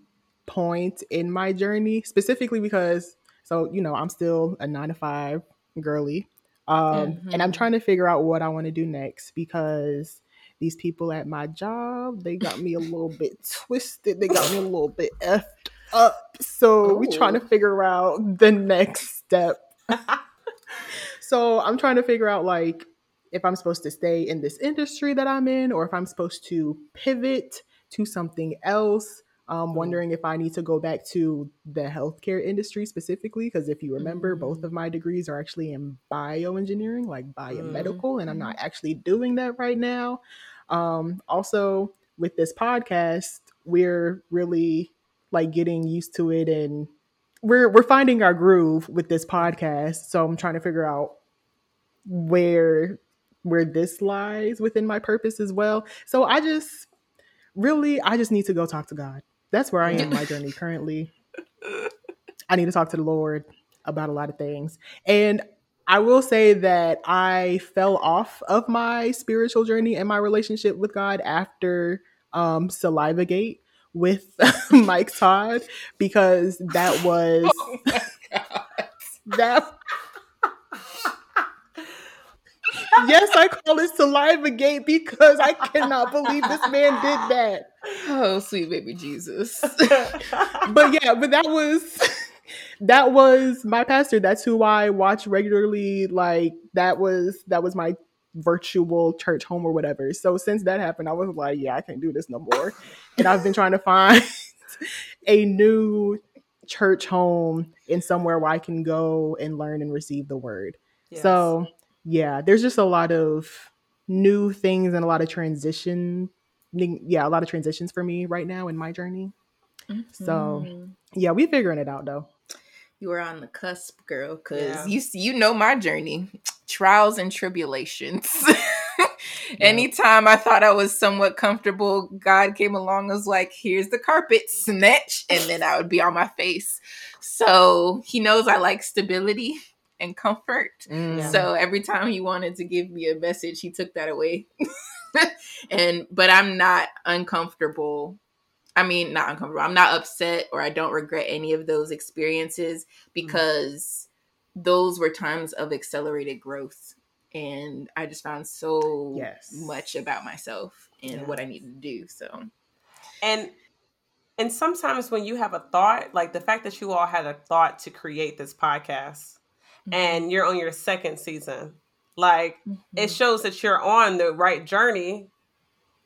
point in my journey, specifically because so, you know, I'm still a nine to five girly. Um, mm-hmm. And I'm mm-hmm. trying to figure out what I want to do next because these people at my job, they got me a little bit twisted. They got me a little bit effed up. So we're trying to figure out the next step. so I'm trying to figure out like if I'm supposed to stay in this industry that I'm in or if I'm supposed to pivot to something else um, mm-hmm. wondering if I need to go back to the healthcare industry specifically, because if you remember, mm-hmm. both of my degrees are actually in bioengineering, like biomedical, mm-hmm. and I'm not mm-hmm. actually doing that right now. Um, also, with this podcast, we're really like getting used to it and we're we're finding our groove with this podcast. So I'm trying to figure out where where this lies within my purpose as well. So I just really I just need to go talk to God that's where I am in my journey currently. I need to talk to the Lord about a lot of things. And I will say that I fell off of my spiritual journey and my relationship with God after um, Saliva Gate with Mike Todd because that was oh that yes, I call it saliva gate because I cannot believe this man did that.
Oh, sweet baby Jesus.
but yeah, but that was that was my pastor. That's who I watch regularly. Like that was that was my virtual church home or whatever. So since that happened, I was like, yeah, I can't do this no more. and I've been trying to find a new church home in somewhere where I can go and learn and receive the word. Yes. So yeah, there's just a lot of new things and a lot of transition. Yeah, a lot of transitions for me right now in my journey. Mm-hmm. So yeah, we figuring it out though.
You were on the cusp, girl, because yeah. you you know my journey, trials and tribulations. Anytime I thought I was somewhat comfortable, God came along and was like, here's the carpet, snatch, and then I would be on my face. So he knows I like stability and comfort. Mm. So every time he wanted to give me a message, he took that away. and but I'm not uncomfortable. I mean, not uncomfortable. I'm not upset or I don't regret any of those experiences because mm. those were times of accelerated growth and I just found so yes. much about myself and yeah. what I needed to do. So
and and sometimes when you have a thought, like the fact that you all had a thought to create this podcast, and you're on your second season. Like mm-hmm. it shows that you're on the right journey,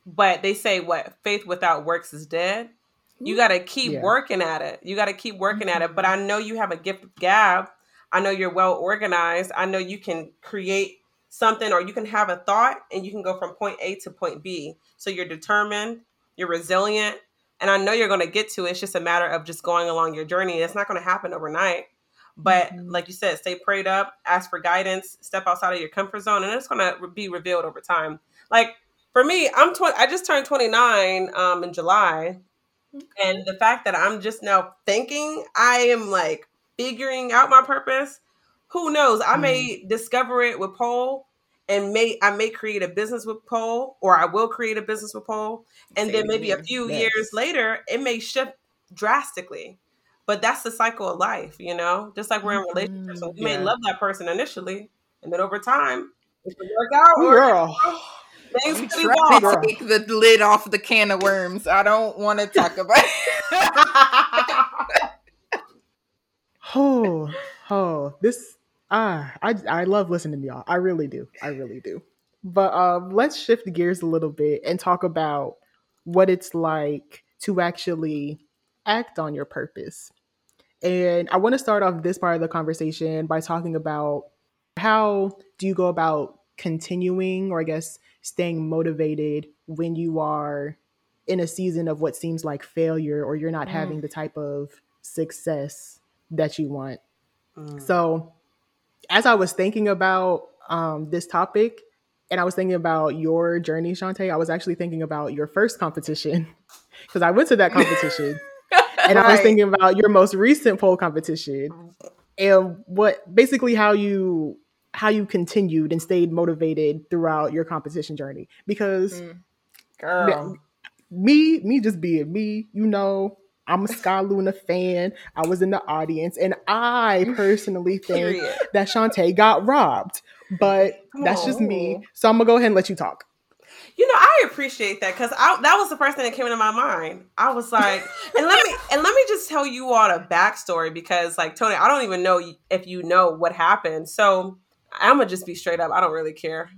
but they say what faith without works is dead. You got to keep yeah. working at it. You got to keep working mm-hmm. at it. But I know you have a gift of gab. I know you're well organized. I know you can create something or you can have a thought and you can go from point A to point B. So you're determined, you're resilient, and I know you're going to get to it. It's just a matter of just going along your journey. It's not going to happen overnight But mm-hmm. like you said, stay prayed up, ask for guidance, step outside of your comfort zone, and it's gonna be revealed over time. Like for me, I'm 20. I just turned 29 um, in July, okay. and the fact that I'm just now thinking I am like figuring out my purpose. Who knows? I mm. may discover it with Pole, and may I may create a business with Pole, or I will create a business with Pole, and Same then maybe here. a few yes. years later, it may shift drastically. But that's the cycle of life, you know. Just like we're in relationships, so you yeah. may love that person initially, and then over time, it can work out.
Girl. Thanks I'm trying to take the lid off the can of worms. I don't want to talk about it.
oh, oh, this ah, I I love listening to y'all. I really do. I really do. But um, let's shift gears a little bit and talk about what it's like to actually act on your purpose. And I want to start off this part of the conversation by talking about how do you go about continuing or I guess staying motivated when you are in a season of what seems like failure or you're not mm. having the type of success that you want. Mm. So, as I was thinking about um, this topic and I was thinking about your journey, Shantae, I was actually thinking about your first competition because I went to that competition and right. I was thinking about your most recent pole competition and what basically how you how you continued and stayed motivated throughout your competition journey because mm. girl me me just being me you know I'm a Sky Luna fan. I was in the audience, and I personally think that Shantae got robbed. But that's just me. So I'm gonna go ahead and let you talk.
You know, I appreciate that because that was the first thing that came into my mind. I was like, and let me and let me just tell you all a backstory because, like Tony, I don't even know if you know what happened. So I'm gonna just be straight up. I don't really care.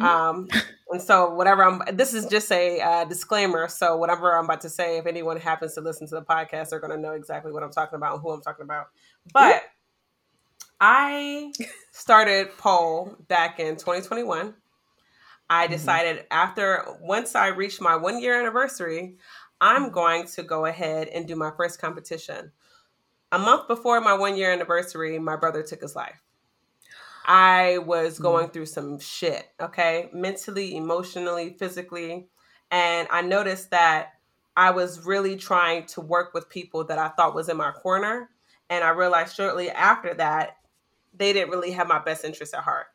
Mm-hmm. Um, and so whatever I'm, this is just a uh, disclaimer. So whatever I'm about to say, if anyone happens to listen to the podcast, they're gonna know exactly what I'm talking about and who I'm talking about. But I started pole back in 2021. I mm-hmm. decided mm-hmm. after once I reached my one year anniversary, I'm mm-hmm. going to go ahead and do my first competition. A month before my one year anniversary, my brother took his life. I was mm. going through some shit, okay? Mentally, emotionally, physically. And I noticed that I was really trying to work with people that I thought was in my corner. And I realized shortly after that, they didn't really have my best interest at heart,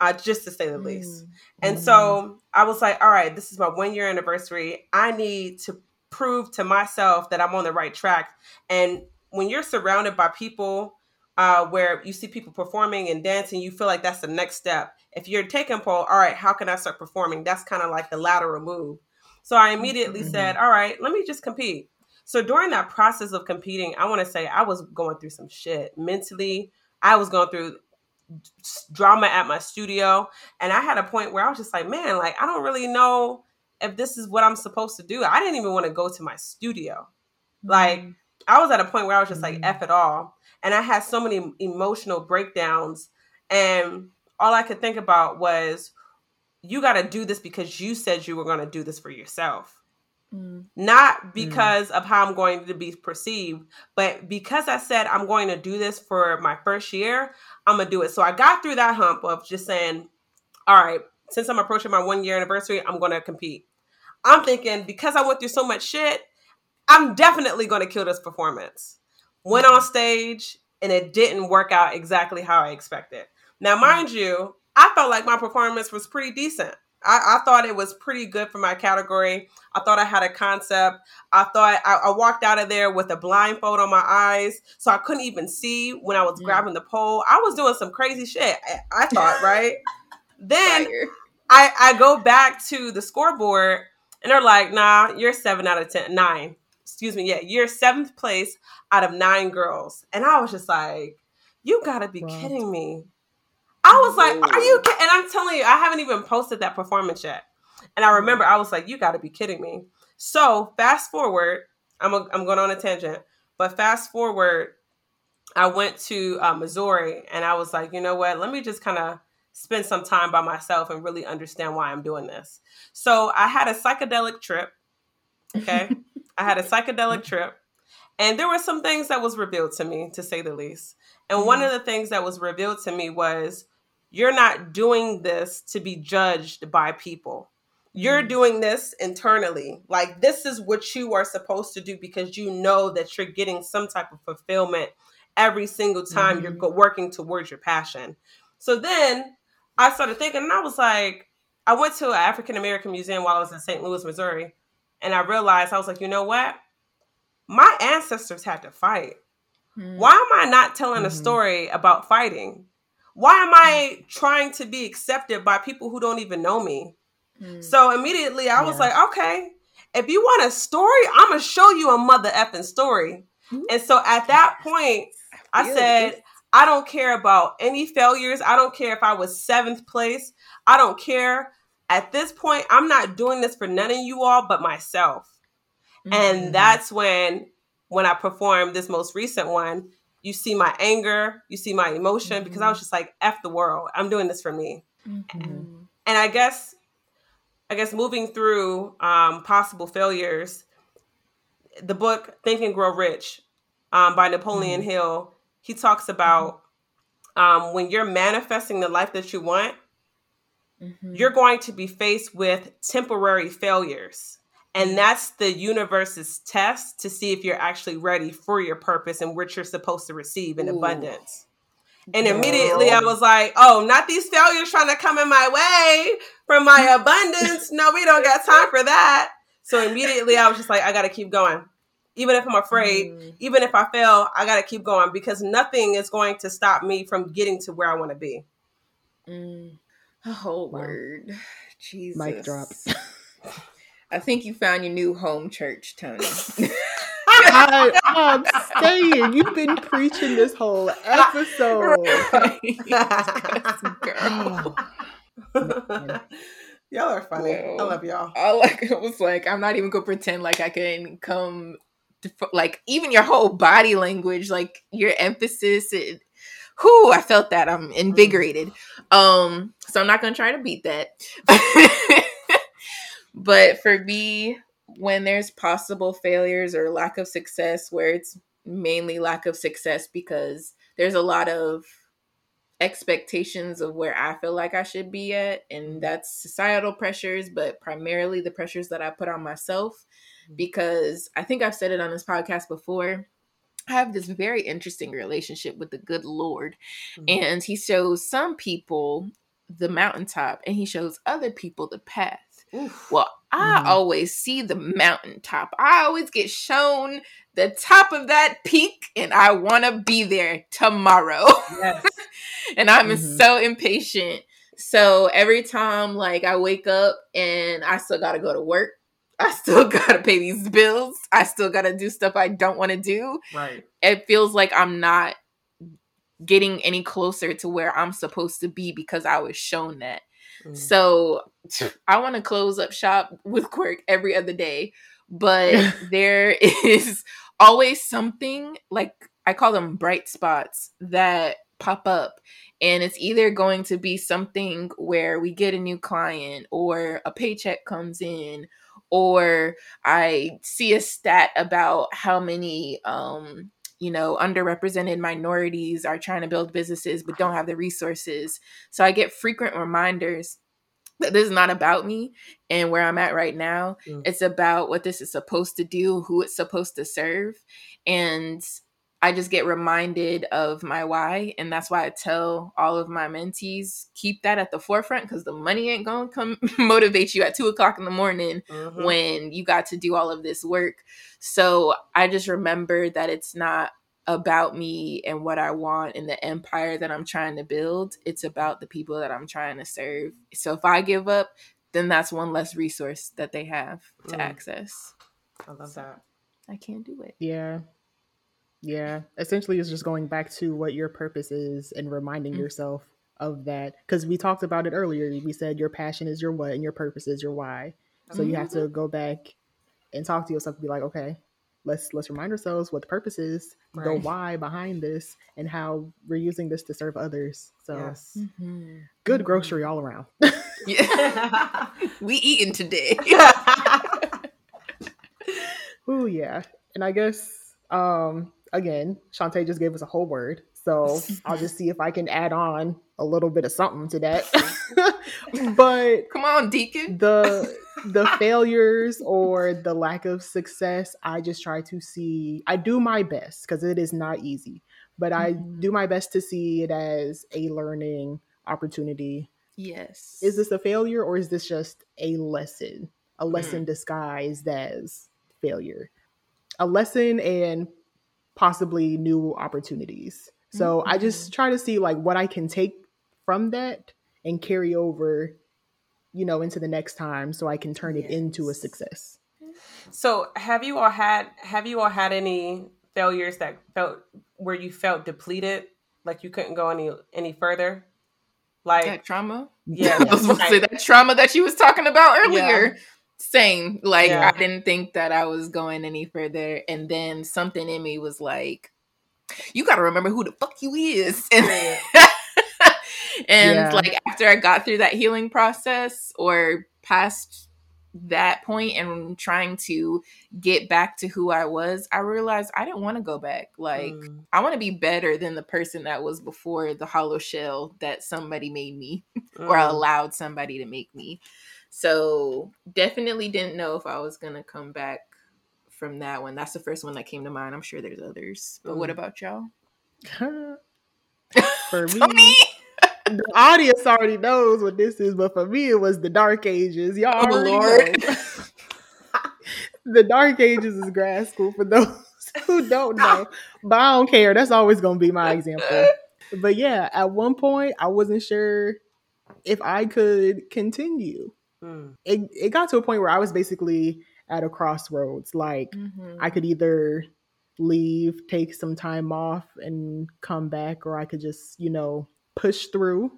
uh, just to say the least. Mm. And mm. so I was like, all right, this is my one year anniversary. I need to prove to myself that I'm on the right track. And when you're surrounded by people uh, where you see people performing and dancing, you feel like that's the next step. If you're taking pole, all right, how can I start performing? That's kind of like the lateral move. So I immediately mm-hmm. said, all right, let me just compete. So during that process of competing, I want to say I was going through some shit mentally. I was going through drama at my studio. And I had a point where I was just like, man, like, I don't really know if this is what I'm supposed to do. I didn't even want to go to my studio. Mm-hmm. Like, I was at a point where I was just like, mm-hmm. F it all and I had so many emotional breakdowns. And all I could think about was, you got to do this because you said you were going to do this for yourself. Mm. Not mm. because mm. of how I'm going to be perceived, but because I said I'm going to do this for my first year, I'm going to do it. So I got through that hump of just saying, all right, since I'm approaching my one year anniversary, I'm going to compete. I'm thinking because I went through so much shit, I'm definitely going to kill this performance went on stage and it didn't work out exactly how I expected. Now, mm. mind you, I felt like my performance was pretty decent. I, I, thought it was pretty good for my category. I thought I had a concept. I thought I, I, walked out of there with a blindfold on my eyes, so I couldn't even see when I was mm. grabbing the pole. I was doing some crazy shit. I, I thought, right? then I, I go back to the scoreboard, and they're like, "Nah, you're seven out of ten, nine excuse me, yeah, you're seventh place out of nine girls. And I was just like, you gotta be wow. kidding me. I was like, are you kidding? And I'm telling you, I haven't even posted that performance yet. And I remember I was like, you gotta be kidding me. So fast forward, I'm, a, I'm going on a tangent, but fast forward, I went to uh, Missouri and I was like, you know what? Let me just kind of spend some time by myself and really understand why I'm doing this. So I had a psychedelic trip. Okay. I had a psychedelic trip, and there were some things that was revealed to me, to say the least. And mm-hmm. one of the things that was revealed to me was you're not doing this to be judged by people. You're mm-hmm. doing this internally. Like, this is what you are supposed to do because you know that you're getting some type of fulfillment every single time mm-hmm. you're working towards your passion. So then I started thinking, and I was like, I went to an African American museum while I was in St. Louis, Missouri, and I realized I was like, you know what? My ancestors had to fight. Mm-hmm. Why am I not telling mm-hmm. a story about fighting? Why am I trying to be accepted by people who don't even know me? Mm. So immediately I was yeah. like, okay, if you want a story, I'm gonna show you a mother effing story. Mm-hmm. And so at that point, I, I said, I don't care about any failures. I don't care if I was seventh place. I don't care. At this point, I'm not doing this for none of you all but myself. Mm-hmm. And that's when when I performed this most recent one, you see my anger, you see my emotion, mm-hmm. because I was mm-hmm. just like, F the world. I'm doing this for me. Mm-hmm. And I guess I guess moving through um, possible failures, the book Think and Grow Rich um, by Napoleon mm-hmm. Hill, he talks about um, when you're manifesting the life that you want, mm-hmm. you're going to be faced with temporary failures. And that's the universe's test to see if you're actually ready for your purpose and what you're supposed to receive in Ooh. abundance. And immediately I was like, oh, not these failures trying to come in my way from my abundance. No, we don't got time for that. So immediately I was just like, I got to keep going. Even if I'm afraid, mm. even if I fail, I got to keep going because nothing is going to stop me from getting to where I want to be.
Mm. Oh, wow. word. Jesus.
Mic drop.
I think you found your new home church, Tony.
I, am saying you've been preaching this whole episode.
Girl. y'all are funny. Well, I love y'all.
I like. I was like, I'm not even gonna pretend like I can come. To, like even your whole body language, like your emphasis. It, whoo, I felt that. I'm invigorated. Um, so I'm not gonna try to beat that. but for me, when there's possible failures or lack of success where it's mainly lack of success because there's a lot of expectations of where I feel like I should be at and that's societal pressures but primarily the pressures that I put on myself mm-hmm. because I think I've said it on this podcast before I have this very interesting relationship with the good Lord mm-hmm. and he shows some people the mountaintop and he shows other people the path Oof. Well, I mm-hmm. always see the mountaintop. I always get shown the top of that peak, and I want to be there tomorrow. Yes. and I'm mm-hmm. so impatient. So every time, like, I wake up and I still got to go to work, I still got to pay these bills, I still got to do stuff I don't want to do.
Right.
It feels like I'm not getting any closer to where I'm supposed to be because I was shown that. Mm. So I want to close up shop with Quirk every other day, but there is always something like I call them bright spots that pop up. And it's either going to be something where we get a new client or a paycheck comes in or I see a stat about how many um you know, underrepresented minorities are trying to build businesses but don't have the resources. So I get frequent reminders that this is not about me and where I'm at right now. Mm. It's about what this is supposed to do, who it's supposed to serve. And I just get reminded of my why. And that's why I tell all of my mentees keep that at the forefront because the money ain't going to come motivate you at two o'clock in the morning mm-hmm. when you got to do all of this work. So I just remember that it's not about me and what I want and the empire that I'm trying to build. It's about the people that I'm trying to serve. So if I give up, then that's one less resource that they have to mm. access.
I love that.
I can't do it.
Yeah. Yeah. Essentially, it's just going back to what your purpose is and reminding mm. yourself of that. Because we talked about it earlier. We said your passion is your what and your purpose is your why. So mm-hmm. you have to mm-hmm. go back and talk to yourself and be like, okay, let's let's remind ourselves what the purpose is, right. the why behind this, and how we're using this to serve others. So yes. mm-hmm. good grocery all around.
yeah. we eating today.
oh yeah. And I guess um again, Shantae just gave us a whole word. So I'll just see if I can add on a little bit of something to that. but
come on, Deacon.
The the failures or the lack of success, I just try to see. I do my best because it is not easy, but I mm-hmm. do my best to see it as a learning opportunity.
Yes.
Is this a failure or is this just a lesson? A lesson mm. disguised as failure. A lesson and possibly new opportunities. So mm-hmm. I just try to see like what I can take from that and carry over, you know, into the next time so I can turn yes. it into a success.
So have you all had have you all had any failures that felt where you felt depleted, like you couldn't go any any further?
Like that trauma?
Yeah.
I was going to say that trauma that she was talking about earlier. Yeah. Same. Like yeah. I didn't think that I was going any further. And then something in me was like, you got to remember who the fuck you is. And, and yeah. like after I got through that healing process or past that point and trying to get back to who I was, I realized I didn't want to go back. Like mm. I want to be better than the person that was before the hollow shell that somebody made me mm. or allowed somebody to make me. So definitely didn't know if I was gonna come back from that one. That's the first one that came to mind. I'm sure there's others. But mm. what about y'all?
For me, the audience already knows what this is, but for me, it was the Dark Ages. Y'all oh, Lord. the Dark Ages is grad school for those who don't know, but I don't care. That's always going to be my example. But yeah, at one point, I wasn't sure if I could continue. Mm. It, it got to a point where I was basically at a crossroads. Like mm-hmm. I could either leave, take some time off, and come back, or I could just, you know, push through,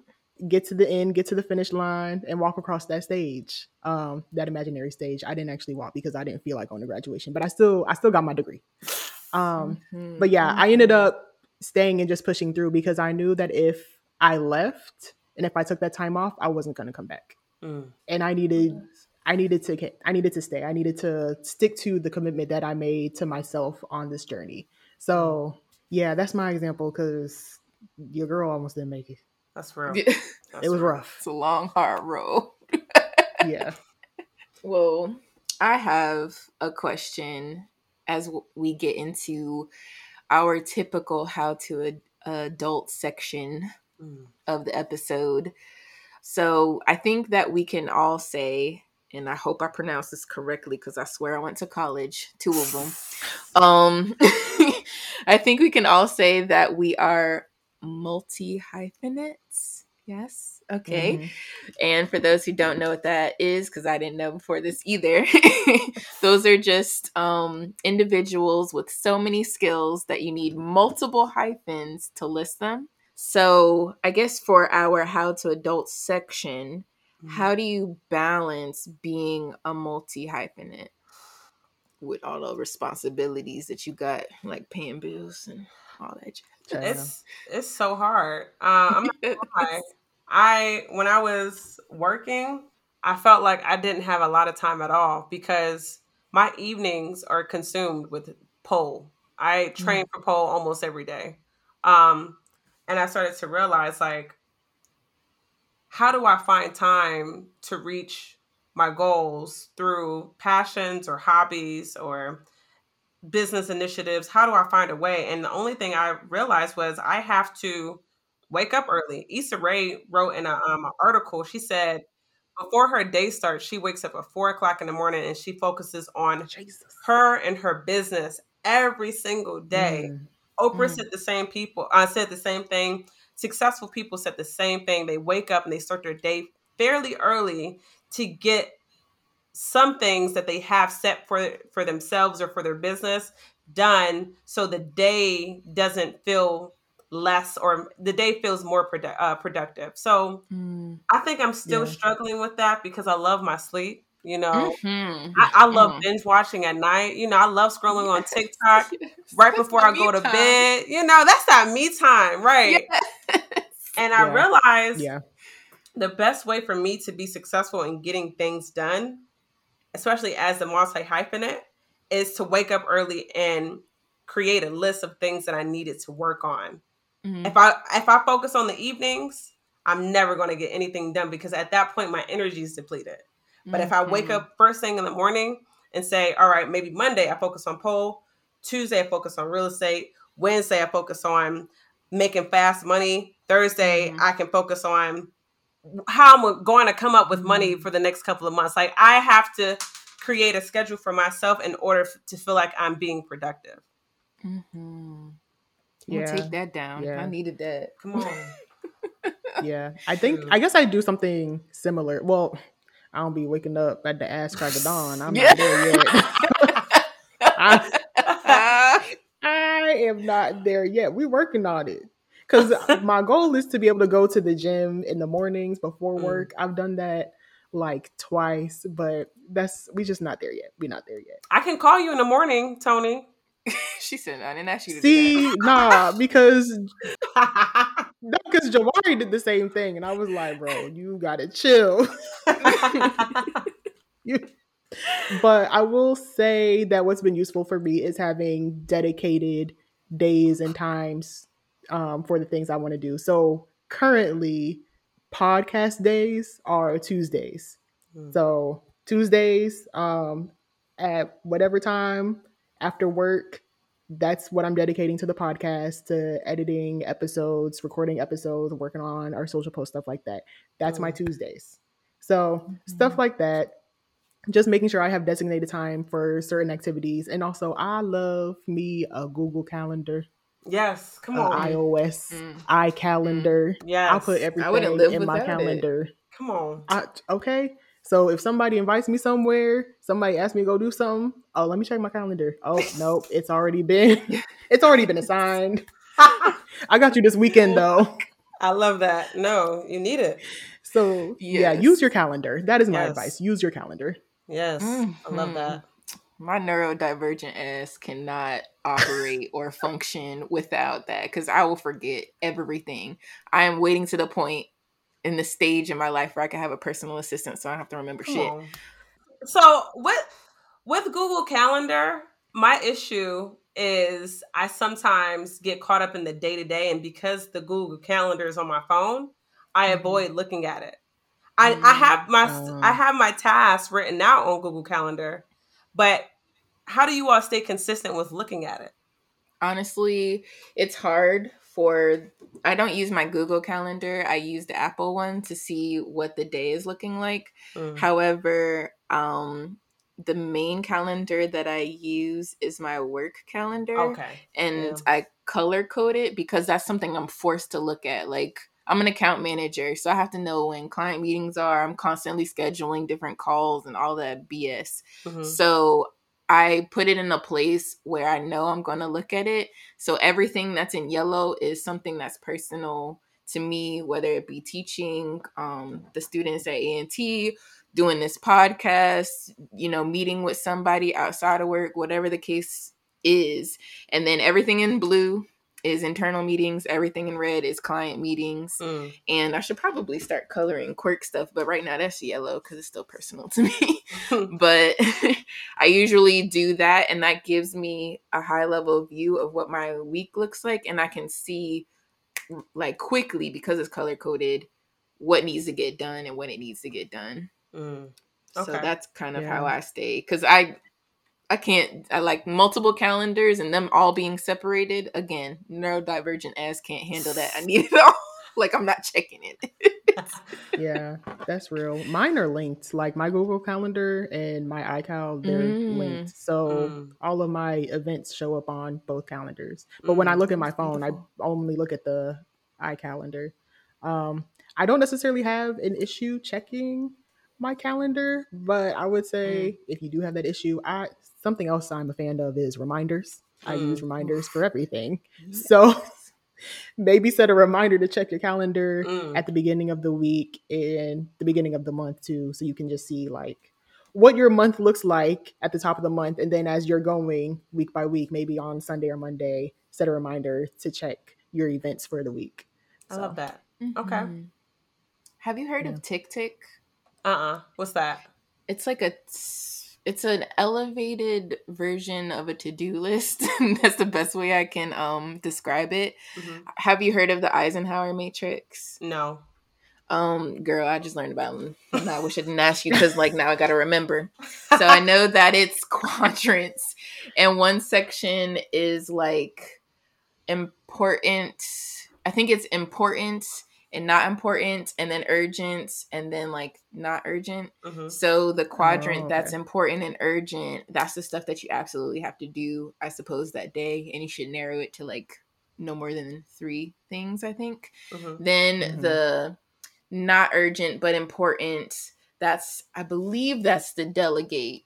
get to the end, get to the finish line, and walk across that stage, um, that imaginary stage. I didn't actually walk because I didn't feel like going to graduation, but I still, I still got my degree. Um, mm-hmm. But yeah, I ended up staying and just pushing through because I knew that if I left and if I took that time off, I wasn't going to come back. Mm. And I needed I needed to I needed to stay. I needed to stick to the commitment that I made to myself on this journey. So yeah, that's my example because your girl almost didn't make it.
That's real.
That's it was rough.
It's a long, hard road.
yeah.
Well, I have a question as we get into our typical how to ad- adult section mm. of the episode. So I think that we can all say and I hope I pronounce this correctly because I swear I went to college, two of them. Um, I think we can all say that we are multi hyphenates. Yes. Okay. Mm-hmm. And for those who don't know what that is, because I didn't know before this either, those are just um, individuals with so many skills that you need multiple hyphens to list them. So I guess for our how to adult section, Mm-hmm. How do you balance being a multi hyphenate with all the responsibilities that you got, like paying bills and all that?
Jazz? It's it's so hard. Uh, I'm not lie. I when I was working, I felt like I didn't have a lot of time at all because my evenings are consumed with pole. I train mm-hmm. for pole almost every day. Um, and I started to realize like how do I find time to reach my goals through passions or hobbies or business initiatives? How do I find a way? And the only thing I realized was I have to wake up early. Issa Rae wrote in a, um, an article, she said, before her day starts, she wakes up at four o'clock in the morning and she focuses on Jesus. her and her business every single day. Mm. Oprah mm. said the same people. I uh, said the same thing successful people said the same thing. They wake up and they start their day fairly early to get some things that they have set for for themselves or for their business done so the day doesn't feel less or the day feels more produ- uh, productive so mm. i think i'm still yeah. struggling with that because i love my sleep you know, mm-hmm. I, I, love mm. binge watching at night. You know, I love scrolling on TikTok yes. right before I go to time. bed. You know, that's that me time, right? Yes. And I yeah. realized
yeah.
the best way for me to be successful in getting things done, especially as a multi hyphenate, is to wake up early and create a list of things that I needed to work on. Mm-hmm. If I if I focus on the evenings, I'm never going to get anything done because at that point my energy is depleted. But mm-hmm. if I wake mm-hmm. up first thing in the morning and say, all right, maybe Monday I focus on pole, Tuesday I focus on real estate, Wednesday I focus on making fast money, Thursday mm-hmm. I can focus on how I'm going to come up with money mm-hmm. for the next couple of months. Like I have to create a schedule for myself in order to feel like I'm being productive.
Mm-hmm. Yeah, take that down. Yeah. I needed that.
Come on.
yeah, I think I guess I do something similar. Well, I don't be waking up at the ass crack of dawn. I'm not there yet. I, I am not there yet. We're working on it because my goal is to be able to go to the gym in the mornings before mm. work. Mm. I've done that like twice, but that's we just not there yet. We're not there yet.
I can call you in the morning, Tony.
she said, "I didn't ask you to
see, nah, because because Jawari did the same thing, and I was like, bro, you gotta chill. you, but I will say that what's been useful for me is having dedicated days and times um, for the things I want to do. So currently, podcast days are Tuesdays. Mm. So Tuesdays um, at whatever time after work, that's what I'm dedicating to the podcast, to editing episodes, recording episodes, working on our social post stuff like that. That's my Tuesdays. So mm-hmm. stuff like that. Just making sure I have designated time for certain activities. And also I love me a Google Calendar.
Yes, come on.
iOS, mm. iCalendar. Mm. Yes. I'll put everything in my calendar.
It. Come on.
I, okay. So if somebody invites me somewhere, somebody asks me to go do something, oh, let me check my calendar. Oh, nope, it's already been it's already been assigned. I got you this weekend though.
I love that. No, you need it.
So yes. yeah, use your calendar. That is my yes. advice. Use your calendar.
Yes. Mm-hmm. I love that.
My neurodivergent ass cannot operate or function without that because I will forget everything. I am waiting to the point in the stage in my life where I can have a personal assistant so I don't have to remember Come shit. On.
So with with Google Calendar, my issue is I sometimes get caught up in the day to day, and because the Google Calendar is on my phone, I mm-hmm. avoid looking at it. I, mm-hmm. I have my I uh. have my tasks written out on Google Calendar, but how do you all stay consistent with looking at it?
Honestly, it's hard for I don't use my Google Calendar. I use the Apple one to see what the day is looking like. Mm. However, um the main calendar that I use is my work calendar.
Okay.
And yeah. I color code it because that's something I'm forced to look at. Like I'm an account manager, so I have to know when client meetings are. I'm constantly scheduling different calls and all that BS. Mm-hmm. So I put it in a place where I know I'm going to look at it. So everything that's in yellow is something that's personal to me, whether it be teaching um, the students at A&T, doing this podcast, you know, meeting with somebody outside of work, whatever the case is. And then everything in blue is internal meetings. Everything in red is client meetings. Mm. And I should probably start coloring quirk stuff, but right now that's yellow because it's still personal to me. but I usually do that, and that gives me a high level view of what my week looks like, and I can see like quickly because it's color coded what needs to get done and when it needs to get done. Mm. Okay. So that's kind of yeah. how I stay because I I can't. I like multiple calendars and them all being separated. Again, neurodivergent ass can't handle that. I need it all. like I'm not checking it.
yeah, that's real. Mine are linked. Like my Google Calendar and my iCal, they're mm. linked. So mm. all of my events show up on both calendars. But mm. when I look at my phone, I only look at the iCalendar. Um, I don't necessarily have an issue checking my calendar, but I would say mm. if you do have that issue, I something else I'm a fan of is reminders. I use mm. reminders for everything. Yes. So maybe set a reminder to check your calendar mm. at the beginning of the week and the beginning of the month too. So you can just see like what your month looks like at the top of the month. And then as you're going week by week, maybe on Sunday or Monday, set a reminder to check your events for the week.
I love that. Mm-hmm. Okay.
Have you heard yeah. of TickTick?
Uh uh-uh. uh What's that?
It's like a it's an elevated version of a to-do list. That's the best way I can um describe it. Mm-hmm. Have you heard of the Eisenhower matrix?
No.
Um, girl, I just learned about them. I wish I didn't ask you because, like, now I got to remember. So I know that it's quadrants, and one section is like important. I think it's important and not important and then urgent and then like not urgent. Mm-hmm. So the quadrant oh, okay. that's important and urgent, that's the stuff that you absolutely have to do, I suppose, that day. And you should narrow it to like no more than three things, I think. Mm-hmm. Then mm-hmm. the not urgent but important, that's I believe that's the delegate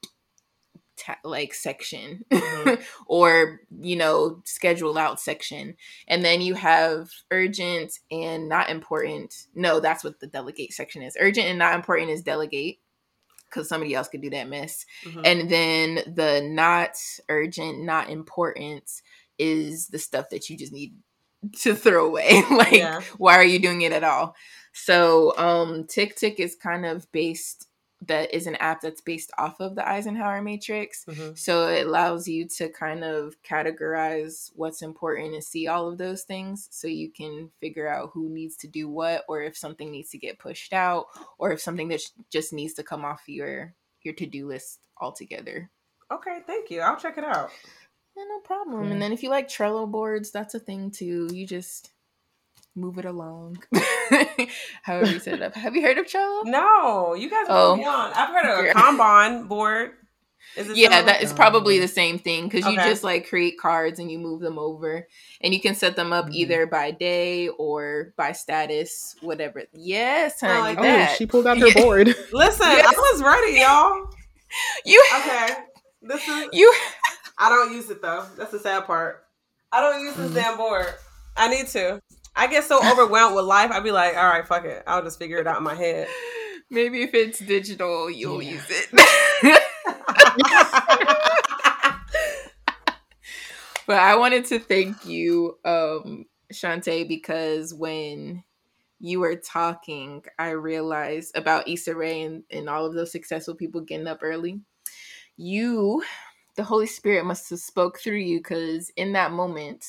ta- like section mm-hmm. or you know schedule out section and then you have urgent and not important no that's what the delegate section is urgent and not important is delegate because somebody else could do that mess mm-hmm. and then the not urgent not important is the stuff that you just need to throw away like yeah. why are you doing it at all so um TickTick is kind of based that is an app that's based off of the Eisenhower matrix. Mm-hmm. So it allows you to kind of categorize what's important and see all of those things so you can figure out who needs to do what or if something needs to get pushed out or if something that just needs to come off your your to-do list altogether.
Okay, thank you. I'll check it out.
Yeah, no problem. Mm-hmm. And then if you like Trello boards, that's a thing too. You just move it along. However you set it up. Have you heard of Trello?
No, you guys oh. on. I've heard of a Kanban board.
yeah, that is probably the same thing because okay. you just like create cards and you move them over, and you can set them up mm-hmm. either by day or by status, whatever. Yes, honey. Like
oh, she pulled out her board.
Listen, yes. I was ready, y'all.
You
okay? This is
you.
I don't use it though. That's the sad part. I don't use this mm-hmm. damn board. I need to. I get so overwhelmed with life. I'd be like, all right, fuck it. I'll just figure it out in my head.
Maybe if it's digital, you'll yeah. use it. but I wanted to thank you, um, Shantae, because when you were talking, I realized about Issa Rae and, and all of those successful people getting up early. You, the Holy Spirit must have spoke through you because in that moment,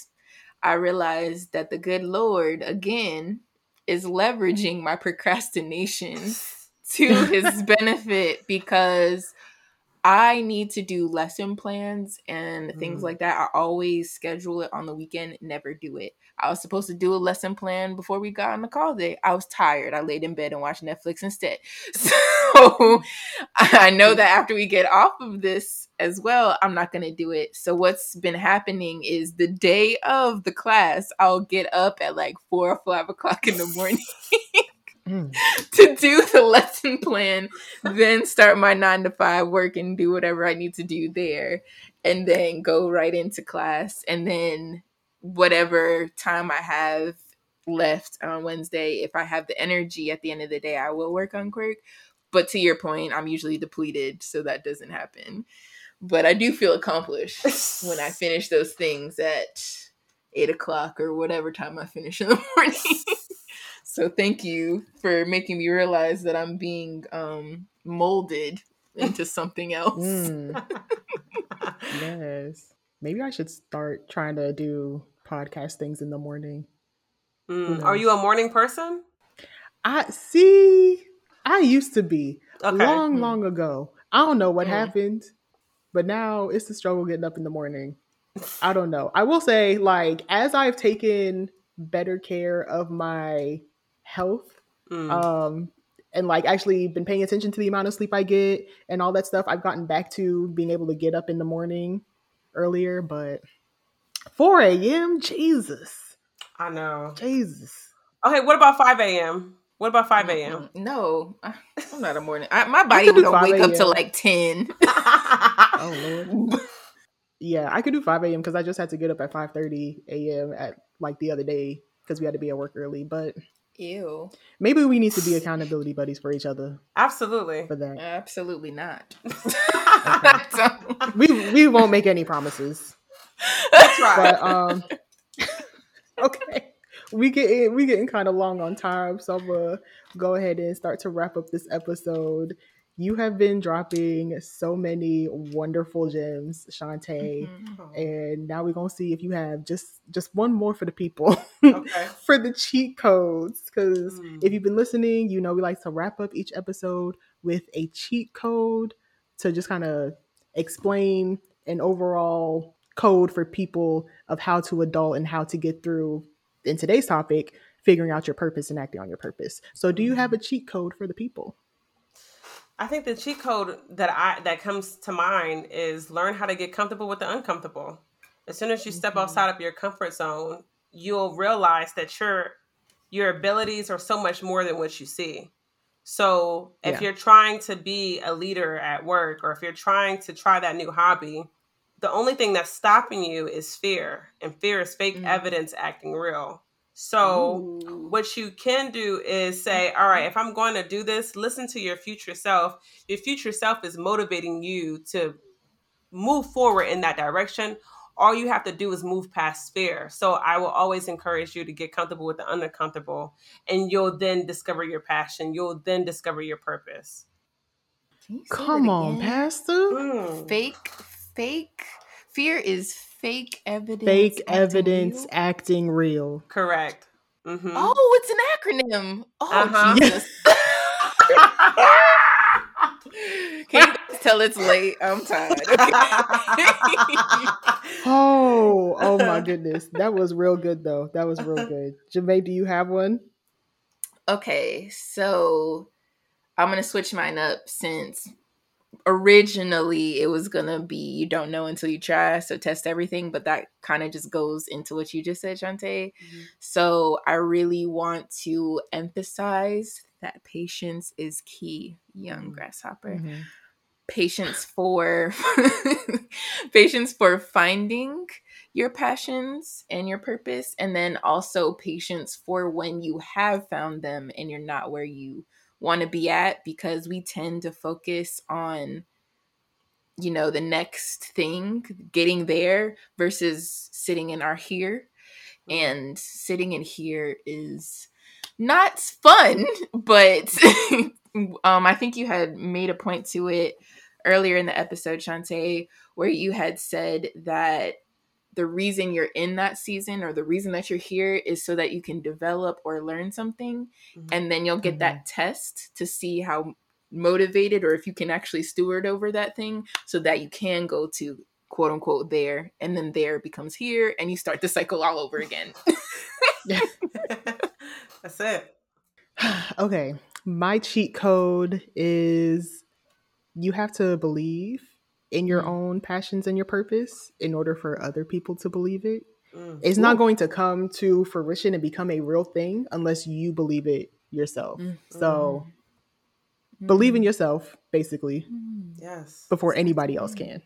I realized that the good Lord, again, is leveraging my procrastination to his benefit because I need to do lesson plans and things mm. like that. I always schedule it on the weekend, never do it. I was supposed to do a lesson plan before we got on the call day. I was tired. I laid in bed and watched Netflix instead. So I know that after we get off of this as well, I'm not going to do it. So what's been happening is the day of the class, I'll get up at like four or five o'clock in the morning. Mm. to do the lesson plan, then start my nine to five work and do whatever I need to do there, and then go right into class. And then whatever time I have left on Wednesday, if I have the energy at the end of the day, I will work on Quirk. But to your point, I'm usually depleted, so that doesn't happen. But I do feel accomplished when I finish those things at eight o'clock or whatever time I finish in the morning. so thank you for making me realize that I'm being um, molded into something else. Mm.
yes. Maybe I should start trying to do podcast things in the morning.
Mm. Are you a morning person?
I see. I used to be okay. long, mm. long ago. I don't know what mm. happened, but now it's the struggle getting up in the morning. I don't know. I will say, like, as I've taken better care of my health, mm. um, and like actually been paying attention to the amount of sleep I get and all that stuff, I've gotten back to being able to get up in the morning earlier, but 4 a.m. Jesus.
I know.
Jesus.
Okay, what about 5 a.m.? What about 5 a.m.?
No, I'm not a morning. I, my body would wake up to like 10.
oh, Lord. Yeah, I could do 5 a.m. because I just had to get up at 5.30 a.m. at like the other day because we had to be at work early. But
Ew.
Maybe we need to be accountability buddies for each other.
Absolutely.
For that.
Absolutely not.
we we won't make any promises.
That's right.
But, um, okay, we get we getting kind of long on time, so I'm gonna go ahead and start to wrap up this episode. you have been dropping so many wonderful gems, Shantae.
Mm-hmm.
And now we're gonna see if you have just just one more for the people
Okay.
for the cheat codes. Because
Mm.
if you've been listening, you know we like to wrap up each episode with a cheat code to just kind of explain an overall code for people of how to adult and how to get through in today's topic figuring out your purpose and acting on your purpose so do you have a cheat code for the people
I think the cheat code that I that comes to mind is learn how to get comfortable with the uncomfortable. As soon as you step
Mhm.
outside of your comfort zone, you'll realize that your your abilities are so much more than what you see. So if
Yeah.
you're trying to be a leader at work or if you're trying to try that new hobby, the only thing that's stopping you is fear. And fear is fake
Mm.
evidence acting real. So
Ooh.
what you can do is say, all right, if I'm going to do this, listen to your future self. Your future self is motivating you to move forward in that direction. All you have to do is move past fear. So I will always encourage you to get comfortable with the uncomfortable, and you'll then discover your passion. You'll then discover your purpose.
Can you say
come on pastor
Mm.
Fake, fake. Fear is fake evidence.
fake
acting
evidence
real?
acting real
Correct. mm-hmm.
Oh, it's an acronym. Oh,
Uh-huh.
Jesus. Can you guys tell it's late? I'm tired.
oh oh my goodness that was real good though that was real good Jamae, do you have one
Okay, so I'm gonna switch mine up since originally it was gonna be you don't know until you try, so test everything, but that kind of just goes into what you just said, Shantae. So I really want to emphasize that patience is key, young
Mhm.
grasshopper. Patience for patience for finding your passions and your purpose and then also patience for when you have found them and you're not where you want to be at because we tend to focus on you know the next thing getting there versus sitting in our here. And sitting in here is not fun but um i think you had made a point to it earlier in the episode Shantae where you had said that the reason you're in that season or the reason that you're here is so that you can develop or learn something
Mhm.
and then you'll get that test to see how motivated or if you can actually steward over that thing so that you can go to quote unquote there and then there becomes here and you start the cycle all over again
That's it.
okay my cheat code is you have to believe in your
Mm.
own passions and your purpose in order for other people to believe it
Mm.
it's not going to come to fruition and become a real thing unless you believe it yourself
Mm.
so believe in yourself basically
Mm.
Yes.
before anybody else can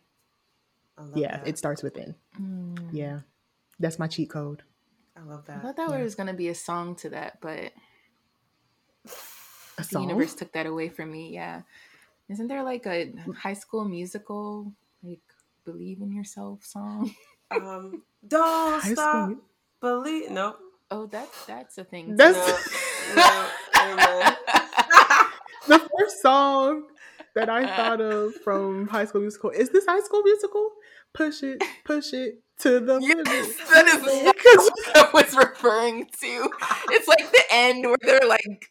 yeah
that.
it starts within
Mm.
yeah that's my cheat code
I love that.
I thought that
Yeah.
was gonna be a song to that, but
a
the universe took that away from me. Yeah, isn't there like a high school musical like "Believe in Yourself" song?
Um, don't
High
stop.
school-
Believe no.
Oh, that's that's a thing.
That's-
No. no. never mind.
the first song that I thought of from High School Musical is this High School Musical? Push it, push it to the limit.
Yes, that is what I was referring to. It's like the end where they're like,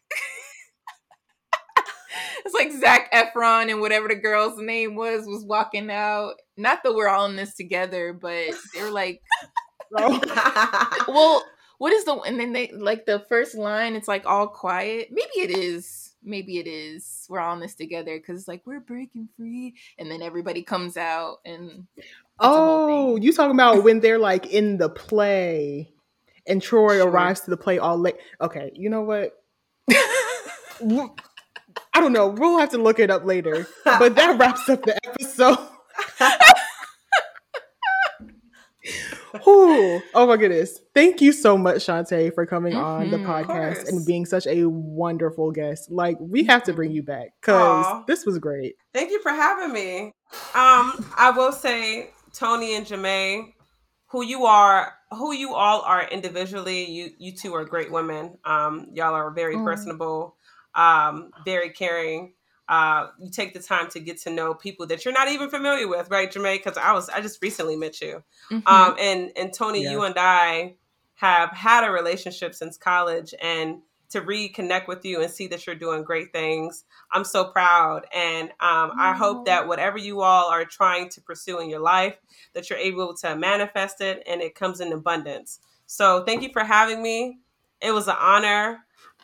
it's like Zac Efron and whatever the girl's name was was walking out. Not that we're all in this together, but they were like, well, what is the and then they like the first line? It's like all quiet. Maybe it is. Maybe it is. We're all in this together because it's like we're breaking free, and then everybody comes out and. it's a whole
Oh, you talking about when they're like in the play and Troy
Sure.
arrives to the play all late. Okay, you know what? I don't know. We'll have to look it up later. But that wraps up the episode. Ooh, oh my goodness. Thank you so much, Shantae, for coming on the
Mhm.
Podcast and being such a wonderful guest. Like, we have to bring you back because this was great.
Thank you for having me. Um, I will say, Tony and Jamae, who you are, who you all are individually, you you two are great women. Um, y'all are very
Aw.
personable, um, very caring. uh, you take the time to get to know people that you're not even familiar with, right, Jamae? Because I was I just recently met you, mm-hmm. um, and and Tony, yeah. you and I have had a relationship since college, and to reconnect with you and see that you're doing great things, I'm so proud, and um, I hope that whatever you all are trying to pursue in your life, that you're able to manifest it and it comes in abundance. So thank you for having me. It was an honor.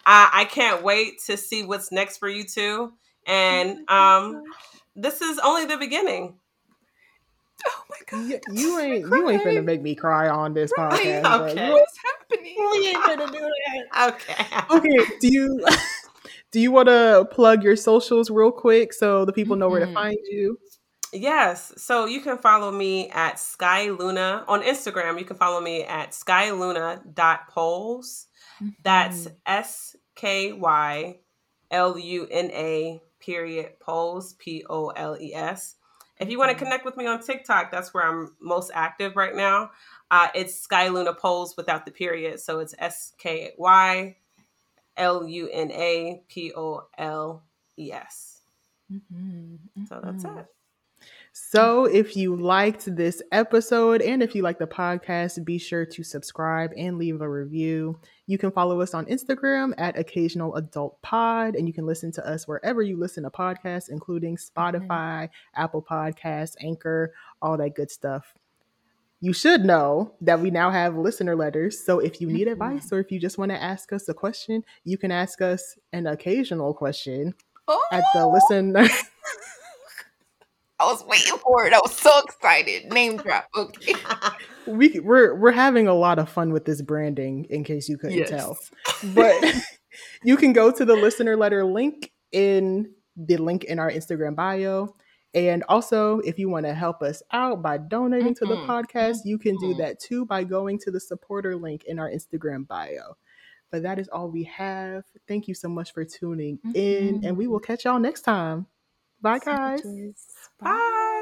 I, I can't wait to see what's next for you too. And oh um, this is only the beginning.
Oh my god!
You, you ain't you ain't gonna make me cry on this podcast.
Okay,
what's happening?
We ain't gonna do
that. Okay.
Okay. Do you do you want to plug your socials real quick so the people know mm-hmm. where to mm-hmm. find you?
Yes. So you can follow me at Sky Luna on Instagram. You can follow me at skyluna.poles. Mm-hmm. That's S K Y L U N A period poles, P O L E S. If you want to mm-hmm. connect with me on TikTok, that's where I'm most active right now. Uh, it's Sky Luna Poles without the period. So it's S K Y L U N A P O L E S. Mm-hmm. So that's mm-hmm. it.
So, if you liked this episode and if you like the podcast, be sure to subscribe and leave a review. You can follow us on Instagram at Occasional Adult Pod, and you can listen to us wherever you listen to podcasts, including Spotify, mm-hmm. Apple Podcasts, Anchor, all that good stuff. You should know that we now have listener letters. So if you need mm-hmm. advice or if you just want to ask us a question, you can ask us an occasional question oh. at the oh! listener.
I was waiting for it. I was so excited. Name drop. Okay.
we we're we're having a lot of fun with this branding in case you couldn't yes. tell. But you can go to the listener letter link in the link in our Instagram bio. And also, if you want to help us out by donating mm-hmm. to the mm-hmm. podcast, you can do mm-hmm. that too by going to the supporter link in our Instagram bio. But that is all we have. Thank you so much for tuning mm-hmm. in, and we will catch y'all next time. Bye, guys.
Bye.